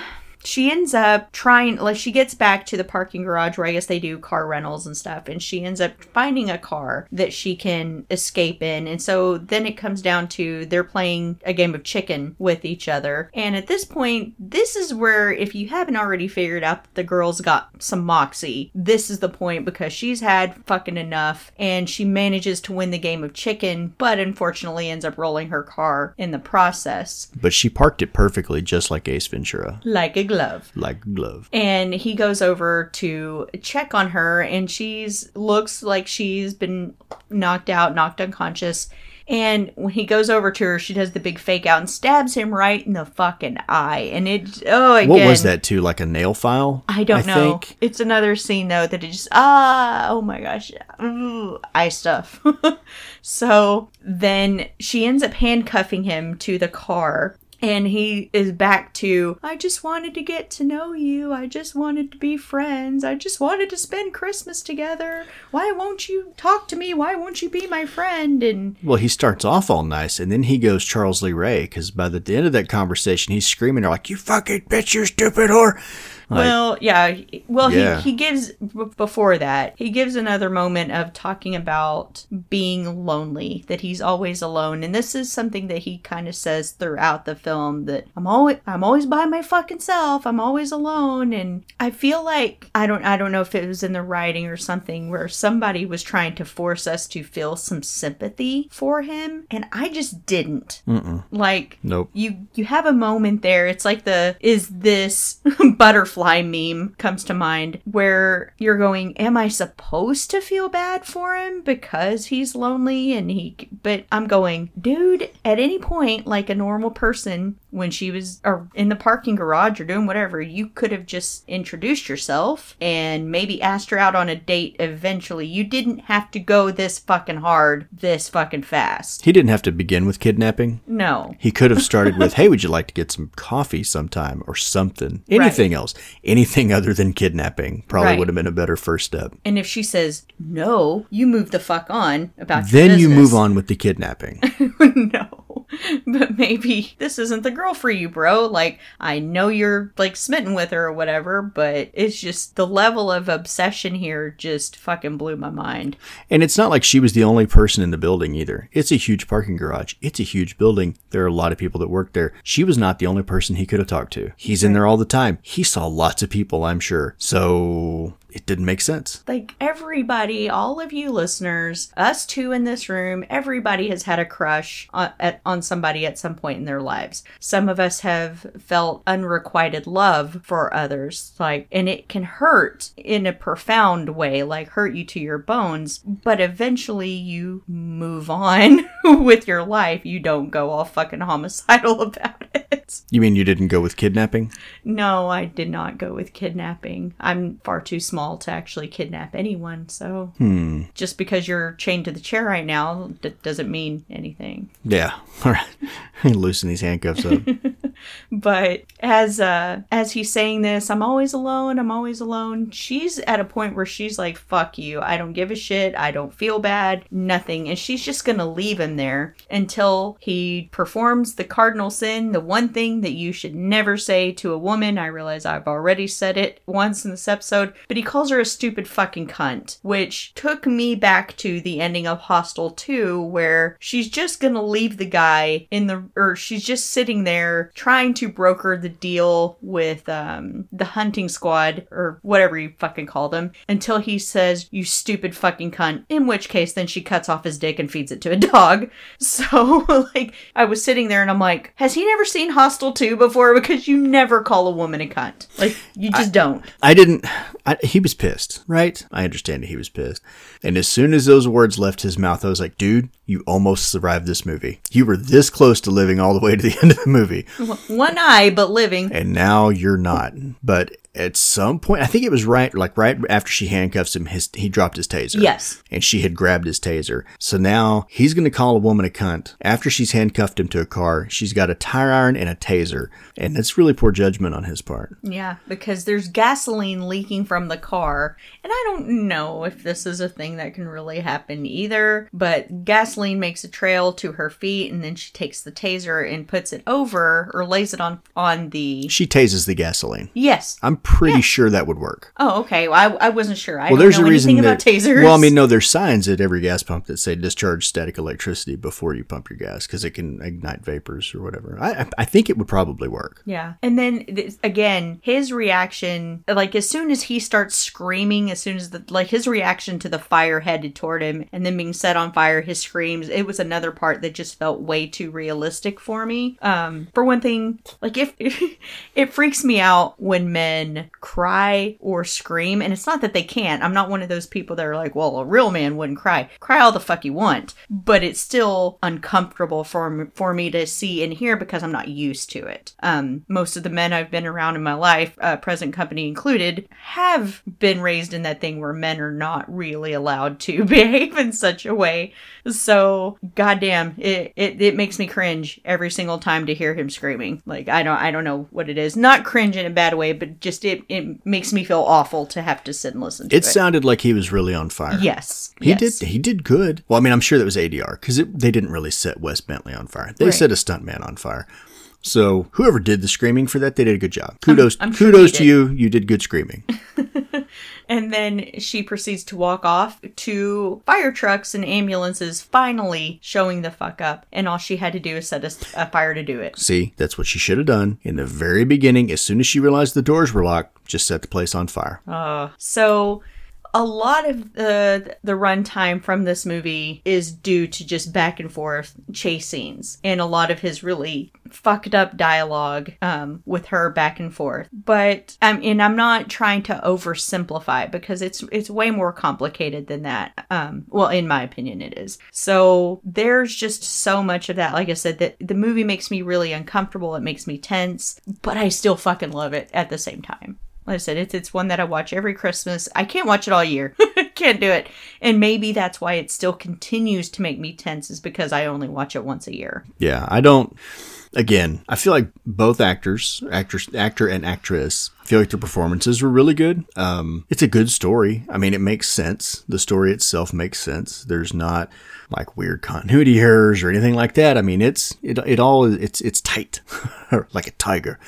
S2: she ends up trying like she gets back to the parking garage where I guess they do car rentals and stuff and she ends up finding a car that she can escape in and so then it comes down to they're playing a game of chicken with each other. And at this point this is where if you haven't already figured out that the girl's got some moxie this is the point because she's had fucking enough and she manages to win the game of chicken but unfortunately ends up rolling her car in the process.
S1: But she parked it perfectly, just like Ace Ventura,
S2: like a glove
S1: like a glove.
S2: and he goes over to check on her and she's looks like she's been knocked out knocked unconscious and when he goes over to her she does the big fake out and stabs him right in the fucking eye and it oh again
S1: What was that too? Like a nail file?
S2: I don't know.
S1: Think?
S2: It's another scene though that it just ah oh my gosh Ooh, eye stuff. so then she ends up handcuffing him to the car. And he is back to, I just wanted to get to know you. I just wanted to be friends. I just wanted to spend Christmas together. Why won't you talk to me? Why won't you be my friend? And
S1: Well, he starts off all nice, and then he goes Charles Lee Ray because by the end of that conversation, he's screaming, "They're like, you fucking bitch, you stupid whore!" Like,
S2: well, yeah. Well,
S1: Yeah.
S2: he, he gives, b- before that, he gives another moment of talking about being lonely, that he's always alone. And this is something that he kind of says throughout the film that I'm always, I'm always by my fucking self. I'm always alone. And I feel like, I don't, I don't know if it was in the writing or something where somebody was trying to force us to feel some sympathy for him. And I just didn't. Like,
S1: nope.
S2: you you have a moment there it's like the is this butterfly meme comes to mind where you're going am i supposed to feel bad for him because he's lonely and he but i'm going dude at any point like a normal person when she was or in the parking garage or doing whatever you could have just introduced yourself and maybe asked her out on a date eventually. You didn't have to go this fucking hard this fucking fast.
S1: He didn't have to begin with kidnapping.
S2: no.
S1: He could have started with, "Hey, would you like to get some coffee sometime or something?" Anything else, anything other than kidnapping, probably
S2: Right.
S1: would have been a better first step.
S2: And if she says no, you move the fuck on about
S1: Then you move on with the kidnapping.
S2: no. but maybe this isn't the girl for you, bro. Like, I know you're like smitten with her or whatever, but it's just the level of obsession here just fucking blew my mind.
S1: And it's not like she was the only person in the building either. It's a huge parking garage. It's a huge building. There are a lot of people that work there. She was not the only person he could have talked to. He's in there all the time. He saw lots of people, I'm sure. So it didn't make sense.
S2: Like everybody, all of you listeners, us two in this room, everybody has had a crush on, at, on somebody at some point in their lives. Some of us have felt unrequited love for others, like, and it can hurt in a profound way, like hurt you to your bones, but eventually you move on with your life. You don't go all fucking homicidal about it.
S1: You mean you didn't go with kidnapping?
S2: No, I did not go with kidnapping. I'm far too small to actually kidnap anyone, so
S1: Hmm.
S2: just because you're chained to the chair right now doesn't mean anything.
S1: Yeah. All right. Loosen these handcuffs up.
S2: But as uh as he's saying this, I'm always alone, I'm always alone. She's at a point where she's like, "Fuck you. I don't give a shit. I don't feel bad. Nothing." And she's just going to leave him there until he performs the cardinal sin, the one thing that you should never say to a woman. I realize I've already said it once in this episode, but he calls her a stupid fucking cunt, which took me back to the ending of Hostel 2 where she's just to leave the guy in the or she's just sitting there trying to broker the deal with um, the hunting squad or whatever you fucking call them until he says, You stupid fucking cunt. In which case, then she cuts off his dick and feeds it to a dog. So, like, I was sitting there and I'm like, Has he never seen Hostel 2 before? Because you never call a woman a cunt. Like, you just don't.
S1: I didn't. I, he was pissed, right? I understand that he was pissed. And as soon as those words left his mouth, I was like, dude, you almost survived this movie. You were this close to living all the way to the end of the movie.
S2: One eye, but living.
S1: And now you're not. But at some point, I think it was right, like right after she handcuffs him, his, he dropped his taser.
S2: Yes.
S1: And she had grabbed his taser. So now he's going to call a woman a cunt. After she's handcuffed him to a car, she's got a tire iron and a taser. And that's really poor judgment on his part.
S2: Yeah, because there's gasoline leaking from the car. And I don't know if this is a thing that can really happen either, but gasoline makes a trail to her feet and then she takes the taser and puts it over or lays it on on the
S1: She tases the gasoline.
S2: Yes.
S1: I'm pretty sure that would work.
S2: Oh, okay. Well, I, I wasn't sure. I
S1: Well,
S2: don't
S1: there's
S2: know
S1: a reason
S2: anything
S1: that,
S2: about tasers.
S1: Well, I mean, no, there's signs at every gas pump that say discharge static electricity before you pump your gas because it can ignite vapors or whatever. I, I- I think it would probably work.
S2: Yeah. And then th- again, his reaction, like as soon as he starts screaming, as soon as the, like his reaction to the fire headed toward him and then being set on fire, his screams, it was another part that just felt way too realistic for me. Um, for one thing, like if it freaks me out when men cry or scream, and it's not that they can't. I'm not one of those people that are like, well, a real man wouldn't cry. Cry all the fuck you want, but it's still uncomfortable for for me to see and hear because I'm not used to it. Um, most of the men I've been around in my life, uh, present company included, have been raised in that thing where men are not really allowed to behave in such a way. So, goddamn, it, it it makes me cringe every single time to hear him screaming. Like I don't I don't know what it is. Not cringe in a bad way, but just it it makes me feel awful to have to sit and listen to
S1: It
S2: it.
S1: sounded like he was really on fire.
S2: yes,
S1: He
S2: yes.
S1: did. He did good. Well, I mean, I'm sure that was ADR because they didn't really set Wes Bentley on fire. They
S2: Right.
S1: set a stuntman on fire. So whoever did the screaming for that, they did a good job. Kudos,
S2: I'm sure
S1: kudos to you. You did good screaming.
S2: And then she proceeds to walk off to fire trucks and ambulances, finally showing the fuck up. And all she had to do is set a fire to do it.
S1: See, that's what she should have done in the very beginning. As soon as she realized the doors were locked, just set the place on fire.
S2: Uh, so a lot of the the runtime from this movie is due to just back and forth chase scenes and a lot of his really fucked up dialogue um, with her back and forth. But um, and I'm not trying to oversimplify because it's it's way more complicated than that. Um, well, in my opinion, it is. So there's just so much of that. Like I said, that the movie makes me really uncomfortable. It makes me tense, but I still fucking love it at the same time. Like I said, it's it's one that I watch every Christmas. I can't watch it all year. can't do it. And maybe that's why it still continues to make me tense is because I only watch it once a year.
S1: Yeah, I don't. again, I feel like both actors, actors, actor and actress, I feel like their performances were really good. Um, it's a good story. I mean, it makes sense. The story itself makes sense. There's not like weird continuity errors or anything like that. I mean, it's it, it all it's it's tight, like a tiger.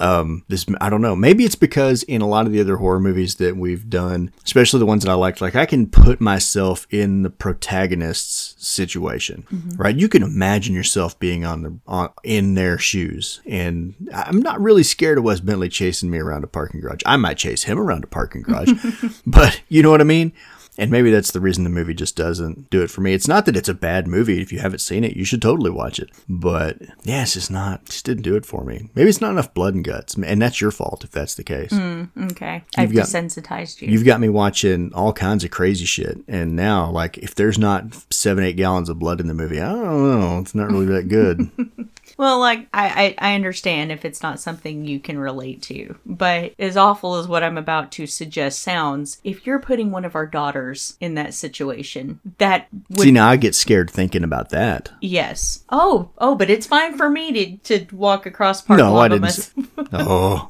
S1: Um, this I don't know. Maybe it's because in a lot of the other horror movies that we've done, especially the ones that I liked, like I can put myself in the protagonist's situation, right? You can imagine yourself being on the on, in their shoes, and I'm not really scared of Wes Bentley chasing me around a parking garage. I might chase him around a parking garage, but you know what I mean. And maybe that's the reason the movie just doesn't do it for me. It's not that it's a bad movie. If you haven't seen it, you should totally watch it. But yeah, it's just not, just didn't do it for me. Maybe it's not enough blood and guts. And that's your fault if that's the case.
S2: Hmm, okay. I've
S1: got-
S2: desensitized you.
S1: You've got me watching all kinds of crazy shit. And now, like, if there's not seven, eight gallons of blood in the movie, I don't know. It's not really that good.
S2: Well, like I, I, I understand if it's not something you can relate to, but as awful as what I'm about to suggest sounds, if you're putting one of our daughters in that situation, that would
S1: See, now I get scared thinking about that.
S2: yes. Oh, oh, but it's fine for me to to walk across Park
S1: No, I didn't. Oh,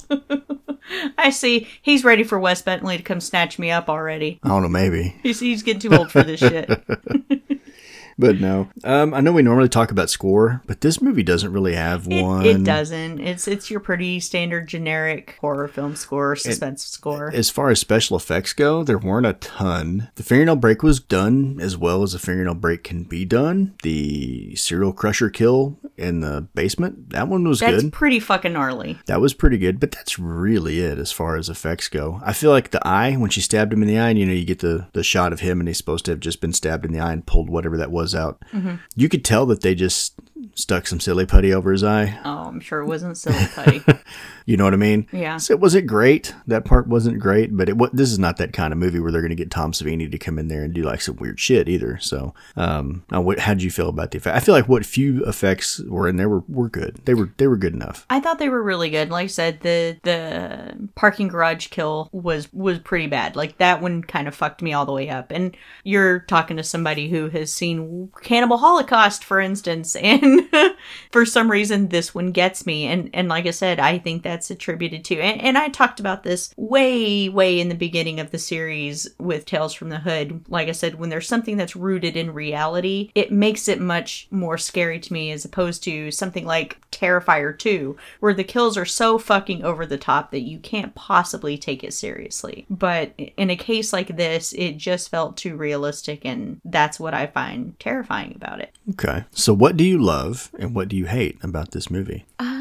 S2: I see. He's ready for Wes Bentley to come snatch me up already.
S1: I don't know, maybe.
S2: He's, he's getting too old for this shit.
S1: But no. Um, I know we normally talk about score, but this movie doesn't really have one.
S2: it doesn't. It's it's your pretty standard generic horror film score, suspense score.
S1: As far as special effects go, there weren't a ton. The fingernail break was done as well as a fingernail break can be done. The serial crusher kill in the basement, that one was
S2: That's
S1: good.
S2: pretty fucking gnarly.
S1: That was pretty good, but that's really it as far as effects go. I feel like the eye, when she stabbed him in the eye, and you know, you get the, the shot of him and he's supposed to have just been stabbed in the eye and pulled whatever that was out. Mm-hmm. You could tell that they just stuck some silly putty over his eye.
S2: Oh, I'm sure it wasn't silly putty.
S1: You know what I mean?
S2: Yeah.
S1: So it wasn't great. That part wasn't great, but it this is not that kind of movie where they're going to get Tom Savini to come in there and do like some weird shit either. So, um, what, how did you feel about the effect? I feel like what few effects were in there were, were good. They were they were good enough.
S2: I thought they were really good. Like I said, the the parking garage kill was was pretty bad. Like that one kind of fucked me all the way up. And you're talking to somebody who has seen Cannibal Holocaust, for instance, and for some reason this one gets me. And and like I said, I think that's attributed to. And, and I talked about this way way in the beginning of the series with Tales from the Hood. Like I said, when there's something that's rooted in reality, it makes it much more scary to me as opposed to something like Terrifier 2, where the kills are so fucking over the top that you can't possibly take it seriously. But in a case like this, it just felt too realistic, and that's what I find terrifying about it.
S1: Okay. So what do you love and what do you hate about this movie?
S2: Um,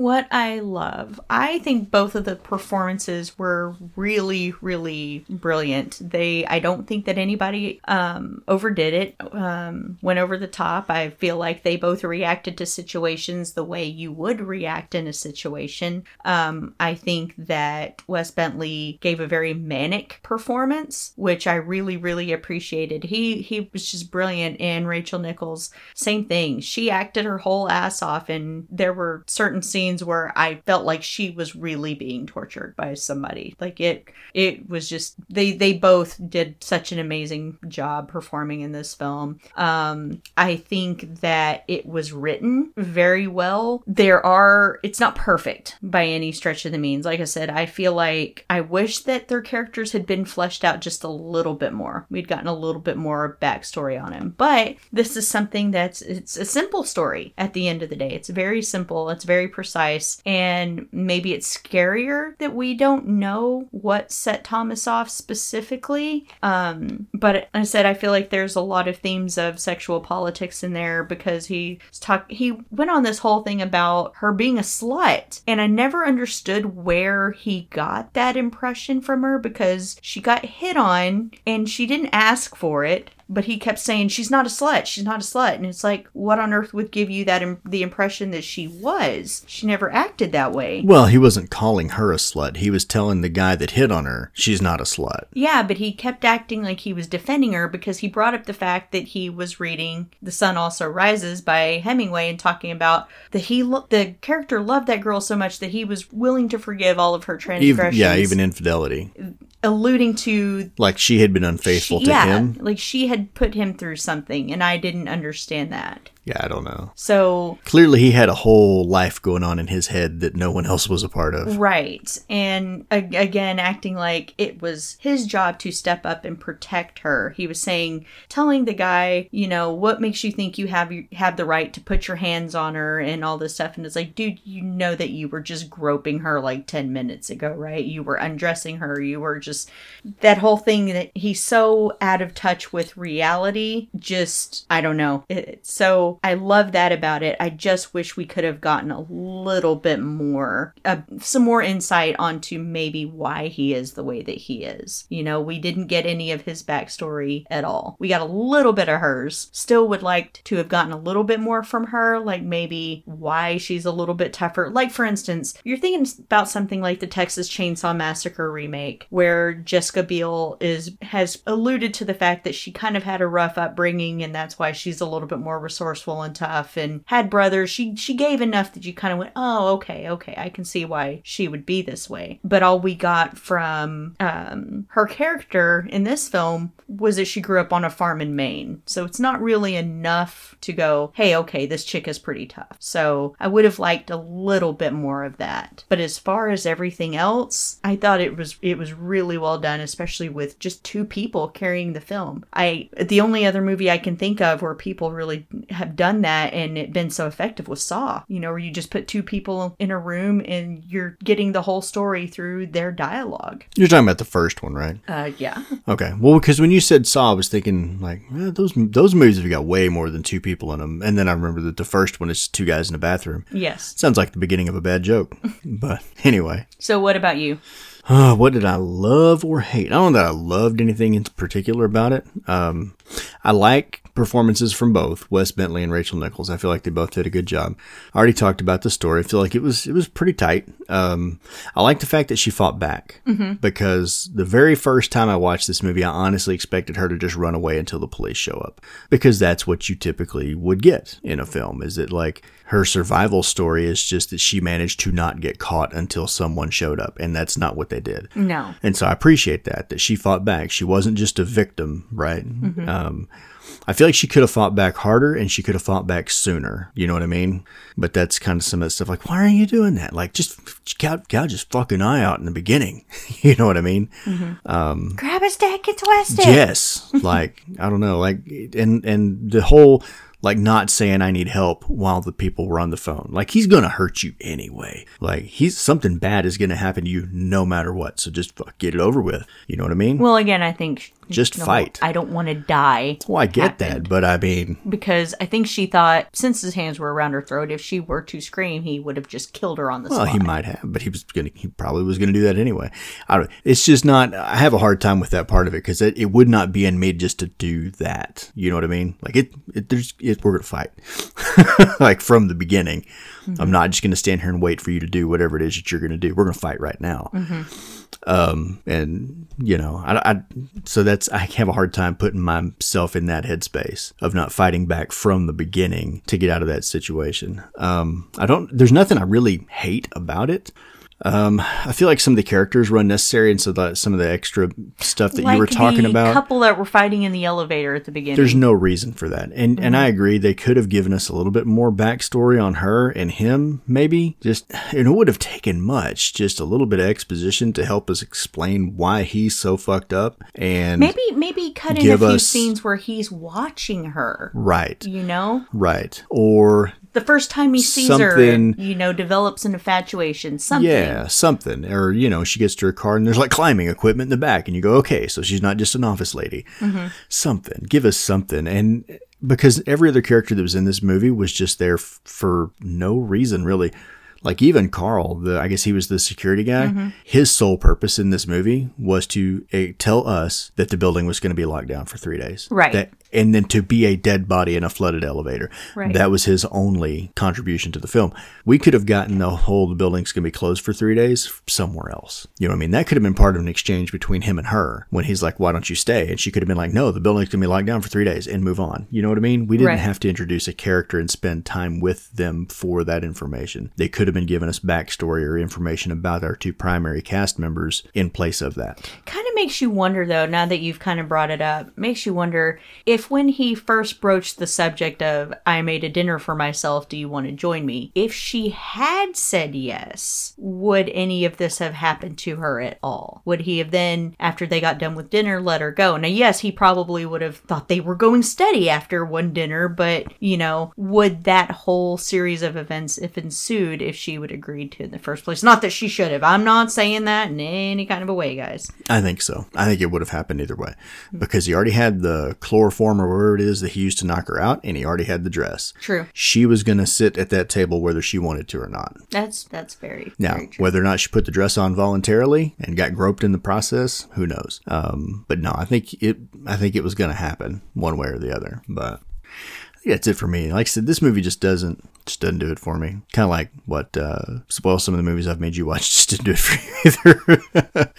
S2: what I love, I think both of the performances were really, really brilliant. They, I don't think that anybody um overdid it, um, went over the top. I feel like they both reacted to situations the way you would react in a situation. Um, I think that Wes Bentley gave a very manic performance, which I really, really appreciated. He he was just brilliant. And Rachel Nichols, same thing. She acted her whole ass off, and there were certain scenes where I felt like she was really being tortured by somebody. Like it, it was just they they both did such an amazing job performing in this film. Um, I think that it was written very well. There are it's not perfect by any stretch of the means. Like I said, I feel like I wish that their characters had been fleshed out just a little bit more. We'd gotten a little bit more backstory on him. But this is something that's it's a simple story at the end of the day. It's very simple, it's very precise, and maybe it's scarier that we don't know what set Thomas off specifically. Um, but I said I feel like there's a lot of themes of sexual politics in there because he talk he went on this whole thing about her being a slut, and I never understood where he got that impression from her because she got hit on and she didn't ask for it but he kept saying she's not a slut she's not a slut and it's like what on earth would give you that Im- the impression that she was she never acted that way
S1: Well, he wasn't calling her a slut. He was telling the guy that hit on her, she's not a slut.
S2: yeah but he kept acting like he was defending her because he brought up the fact that he was reading the sun also rises by hemingway and talking about that he lo- the character loved that girl so much that he was willing to forgive all of her transgressions
S1: Even, yeah, even infidelity.
S2: Mm, alluding to
S1: Like she had been unfaithful
S2: she-
S1: to
S2: yeah,
S1: him.
S2: like she had put him through something and i didn't understand that
S1: Yeah, I don't know.
S2: So
S1: Clearly, he had a whole life going on in his head that no one else was a part of.
S2: Right. And again, acting like it was his job to step up and protect her. He was saying, telling the guy, you know, what makes you think you have have the right to put your hands on her and all this stuff. And it's like, dude, you know that you were just groping her like 10 minutes ago, right? You were undressing her. You were just that whole thing that he's so out of touch with reality. Just, I don't know. It, so I love that about it. I just wish we could have gotten a little bit more, uh, some more insight onto maybe why he is the way that he is. You know, we didn't get any of his backstory at all. We got a little bit of hers. Still would like to have gotten a little bit more from her, like maybe why she's a little bit tougher. Like, for instance, you're thinking about something like the Texas Chainsaw Massacre remake, where Jessica Biel is has alluded to the fact that she kind of had a rough upbringing and that's why she's a little bit more resourceful and tough and had brothers. She she gave enough that you kind of went, oh, okay, okay, I can see why she would be this way. But all we got from um, her character in this film was that she grew up on a farm in Maine. So it's not really enough to go, hey, okay, this chick is pretty tough. So I would have liked a little bit more of that. But as far as everything else, I thought it was it was really well done, especially with just two people carrying the film. I the only other movie I can think of where people really have done that and it been so effective with Saw. You know, where you just put two people in a room and you're getting the whole story through their dialogue.
S1: You're talking about the first one, right?
S2: Uh, yeah.
S1: Okay. Well, because when you said Saw, I was thinking like eh, those those movies have got way more than two people in them, and then I remember that the first one is two guys in a bathroom.
S2: Yes.
S1: Sounds like the beginning of a bad joke, but anyway.
S2: So what about you?
S1: Uh, what did I love or hate? I don't know that I loved anything in particular about it. Um, I like performances from both Wes Bentley and Rachel Nichols. I feel like they both did a good job. I already talked about the story. I feel like it was it was pretty tight. Um, I like the fact that she fought back mm-hmm. because the very first time I watched this movie, I honestly expected her to just run away until the police show up because that's what you typically would get in a film. Is it like her survival story is just that she managed to not get caught until someone showed up, and that's not what they did.
S2: No.
S1: And so I appreciate that, that she fought back. She wasn't just a victim, right? Mm-hmm. Uh, Um, I feel like she could have fought back harder and she could have fought back sooner. You know what I mean? But that's kind of some of the stuff like, why are you doing that? Like, just gouge, gouge his fucking eye out in the beginning. you know what I mean?
S2: Grab his dick and twist it.
S1: Yes. like, I don't know. Like, and, and the whole, like not saying I need help while the people were on the phone. Like he's gonna hurt you anyway. Like he's something bad is gonna happen to you no matter what. So just fuck, get it over with. You know what I mean?
S2: Well, again, I think
S1: Just
S2: no,
S1: fight.
S2: I don't want to die.
S1: well, I get
S2: happened.
S1: that, but I mean,
S2: because I think she thought since his hands were around her throat, if she were to scream, he would have just killed her on the spot.
S1: well,
S2: spot.
S1: he might have, but he was gonna, he probably was gonna do that anyway. I don't. It's just not. I have a hard time with that part of it because it, it would not be in me just to do that. You know what I mean? Like it, it there's, it, we're gonna fight, like from the beginning. I'm not just gonna stand here and wait for you to do whatever it is that you're gonna do. We're gonna fight right now. Um, and you know, I, I, so that's, I have a hard time putting myself in that headspace of not fighting back from the beginning to get out of that situation. Um, I don't, there's nothing I really hate about it. Um, I feel like some of the characters were unnecessary, and so that some of the extra stuff that you were talking
S2: the
S1: about,
S2: couple that were fighting in the elevator at the beginning.
S1: there's no reason for that. And and I agree, they could have given us a little bit more backstory on her and him, maybe. Just and it would have taken much, just a little bit of exposition to help us explain why he's so fucked up. And
S2: maybe maybe cut in a few
S1: us-
S2: scenes where he's watching her.
S1: right,
S2: You know,
S1: right, or
S2: the first time he sees her,
S1: Something-
S2: you know, develops an infatuation. Something.
S1: yeah, something, or you know, she gets to her car and there's like climbing equipment in the back, and you go, okay, so she's not just an office lady. Something, give us something, and because every other character that was in this movie was just there f- for no reason really. Like even Carl, the I guess he was the security guy. His sole purpose in this movie was to uh, tell us that the building was going to be locked down for three days.
S2: Right.
S1: That, and then to be a dead body in a flooded elevator.
S2: Right.
S1: That was his only contribution to the film. We could have gotten the whole the building's going to be closed for three days somewhere else. You know what I mean? That could have been part of an exchange between him and her when he's like, "Why don't you stay?" And she could have been like, "No, the building's going to be locked down for three days," and move on. You know what I mean? We didn't
S2: Right.
S1: have to introduce a character and spend time with them for that information. They could have been giving us backstory or information about our two primary cast members in place of that.
S2: Kind of makes you wonder, though, now that you've kind of brought it up, makes you wonder if if when he first broached the subject of, I made a dinner for myself, do you want to join me? If she had said yes, would any of this have happened to her at all? Would he have then, after they got done with dinner, let her go? Now, yes, he probably would have thought they were going steady after one dinner, but, you know, would that whole series of events if ensued if she would agree to in the first place? Not that she should have. I'm not saying that in any kind of a way, guys.
S1: I think so. I think it would have happened either way because he already had the chloroform or whatever it is that he used to knock her out, and he already had the dress.
S2: True.
S1: She was going to sit at that table whether she wanted to or not.
S2: That's that's very
S1: Now,
S2: very
S1: whether or not she put the dress on voluntarily and got groped in the process, who knows? Um, but no, I think it. I think it was going to happen one way or the other. But I think that's it for me. Like I said, this movie just doesn't just doesn't do it for me. Kind of like what uh, spoil some of the movies I've made you watch just didn't do it for you either.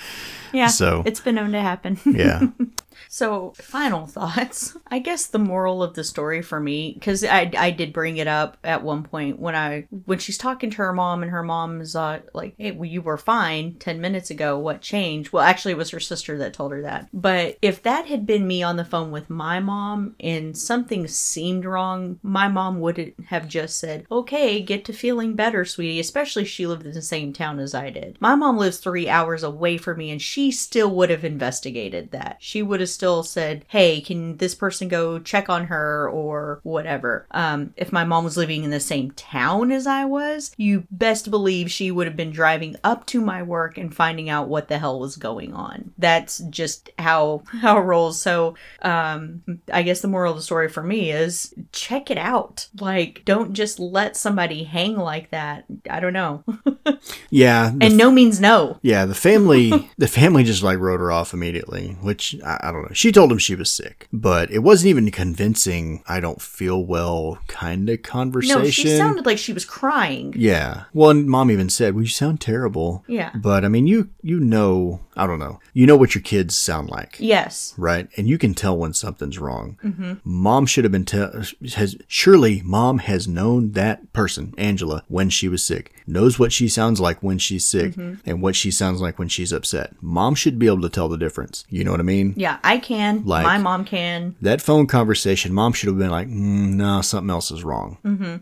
S2: Yeah.
S1: so-
S2: it's been known to happen.
S1: yeah,
S2: So, final thoughts. I guess the moral of the story for me, because I, I did bring it up at one point when I when she's talking to her mom and her mom's uh, like, "Hey, well, you were fine ten minutes ago. What changed?" Well, actually, it was her sister that told her that. But if that had been me on the phone with my mom and something seemed wrong, my mom would have just said, "Okay, get to feeling better, sweetie." Especially she lived in the same town as I did. My mom lives three hours away from me, and she still would have investigated that. She would have still said, "Hey, can this person go check on her or whatever?" Um, if my mom was living in the same town as I was, you best believe she would have been driving up to my work and finding out what the hell was going on. That's just how how it rolls. So, um, I guess the moral of the story for me is check it out. Like, don't just let somebody hang like that. I don't know.
S1: yeah.
S2: and no means no.
S1: Yeah, the family the family just like wrote her off immediately, which I, I don't know. She told him she was sick, but it wasn't even convincing. I don't feel well, kind of conversation.
S2: No, she sounded like she was crying.
S1: yeah. Well, and mom even said, "Well, you sound terrible."
S2: Yeah.
S1: But I mean, you you know, I don't know. You know what your kids sound like.
S2: Yes.
S1: Right, and you can tell when something's wrong. Mm-hmm. Mom should have been tell has surely mom has known that person, Angela, when she was sick, knows what she sounds like when she's sick, and what she sounds like when she's upset. Mom should be able to tell the difference. You know what I mean?
S2: Yeah, I can.
S1: Like-
S2: My mom can.
S1: That phone conversation, mom should have been like, mm, "No, something else is wrong."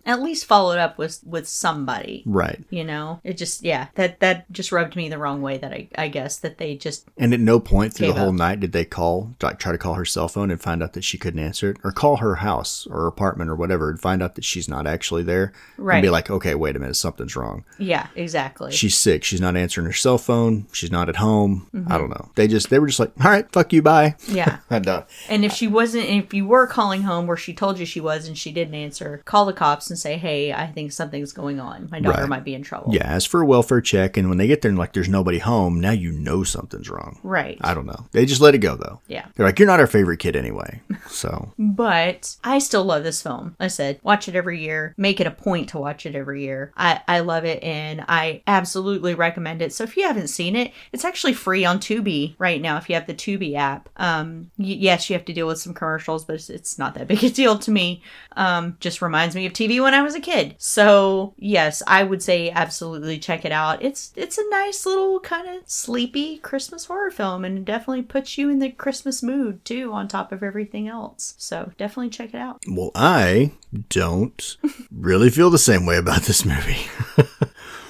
S2: At least followed up with with somebody.
S1: Right,
S2: You know, it just yeah that that just rubbed me the wrong way. That I I guess that they just
S1: and at no point through the whole
S2: up.
S1: night did they call, like, try to call her cell phone and find out that she couldn't answer it, or call her house or apartment or whatever and find out that she's not actually there,
S2: Right.
S1: and be like, "Okay, wait a minute, something's wrong."
S2: Yeah exactly.
S1: she's sick. She's not answering her cell phone. She's not at home.
S2: Mm-hmm.
S1: I don't know. They just they were just like, all right, fuck you, bye.
S2: yeah.
S1: I'm done.
S2: And if she wasn't, if you were calling home where she told you she was and she didn't answer, call the cops and say, "Hey, I think something's going on. My daughter
S1: Right.
S2: might be in trouble."
S1: Yeah, ask for a welfare check, and when they get there and like there's nobody home, now you know something's wrong.
S2: Right.
S1: I don't know. They just let it go though.
S2: Yeah.
S1: They're like, you're not our favorite kid anyway. So
S2: But I still love this film. I said, watch it every year. Make it a point to watch it every year. I, I love it and I absolutely recommend it. So if you haven't seen it, it's actually free on Tubi right now if you have the Tubi app. Um, y- yes, you have to deal with some commercials, but it's, it's not that big a deal to me. Um, just reminds me of TV when I was a kid. So yes, I would say absolutely check it out. It's it's a nice little kind of sleepy Christmas horror film and it definitely puts you in the Christmas mood too on top of everything else. So definitely check it out.
S1: well, I don't really feel the same way about this movie.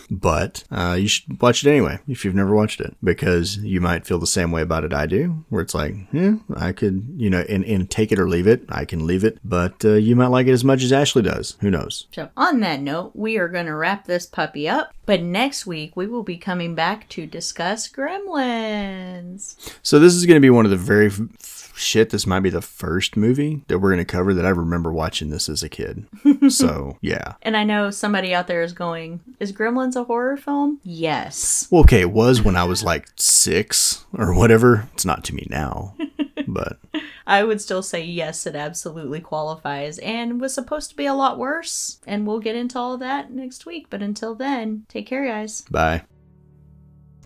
S1: But uh, you should watch it anyway if you've never watched it, because you might feel the same way about it I do, where it's like, yeah, I could, you know, and, and take it or leave it. I can leave it, but uh, you might like it as much as Ashley does. Who knows?
S2: So on that note, we are going to wrap this puppy up. But next week we will be coming back to discuss Gremlins.
S1: So this is going to be one of the very f- shit. This might be the first movie that we're going to cover that I remember watching this as a kid. so yeah.
S2: And I know somebody out there is going, "Is Gremlins a horror film?" Yes.
S1: Well, okay, it was when I was like six or whatever. It's not to me now, but
S2: I would still say yes, it absolutely qualifies and was supposed to be a lot worse. And we'll get into all of that next week. But until then, take care, guys.
S1: bye.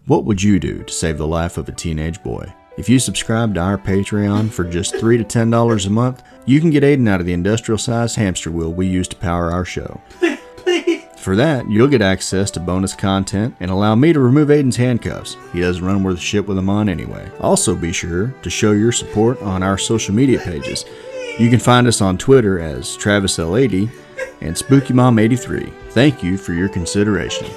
S1: What would you do to save the life of a teenage boy? If you subscribe to our Patreon for just three to ten dollars a month, you can get Aiden out of the industrial-sized hamster wheel we use to power our show. For that, you'll get access to bonus content and allow me to remove Aiden's handcuffs. He doesn't run worth shit with them on anyway. Also, be sure to show your support on our social media pages. You can find us on Twitter as TravisL80 and SpookyMom83. Thank you for your consideration.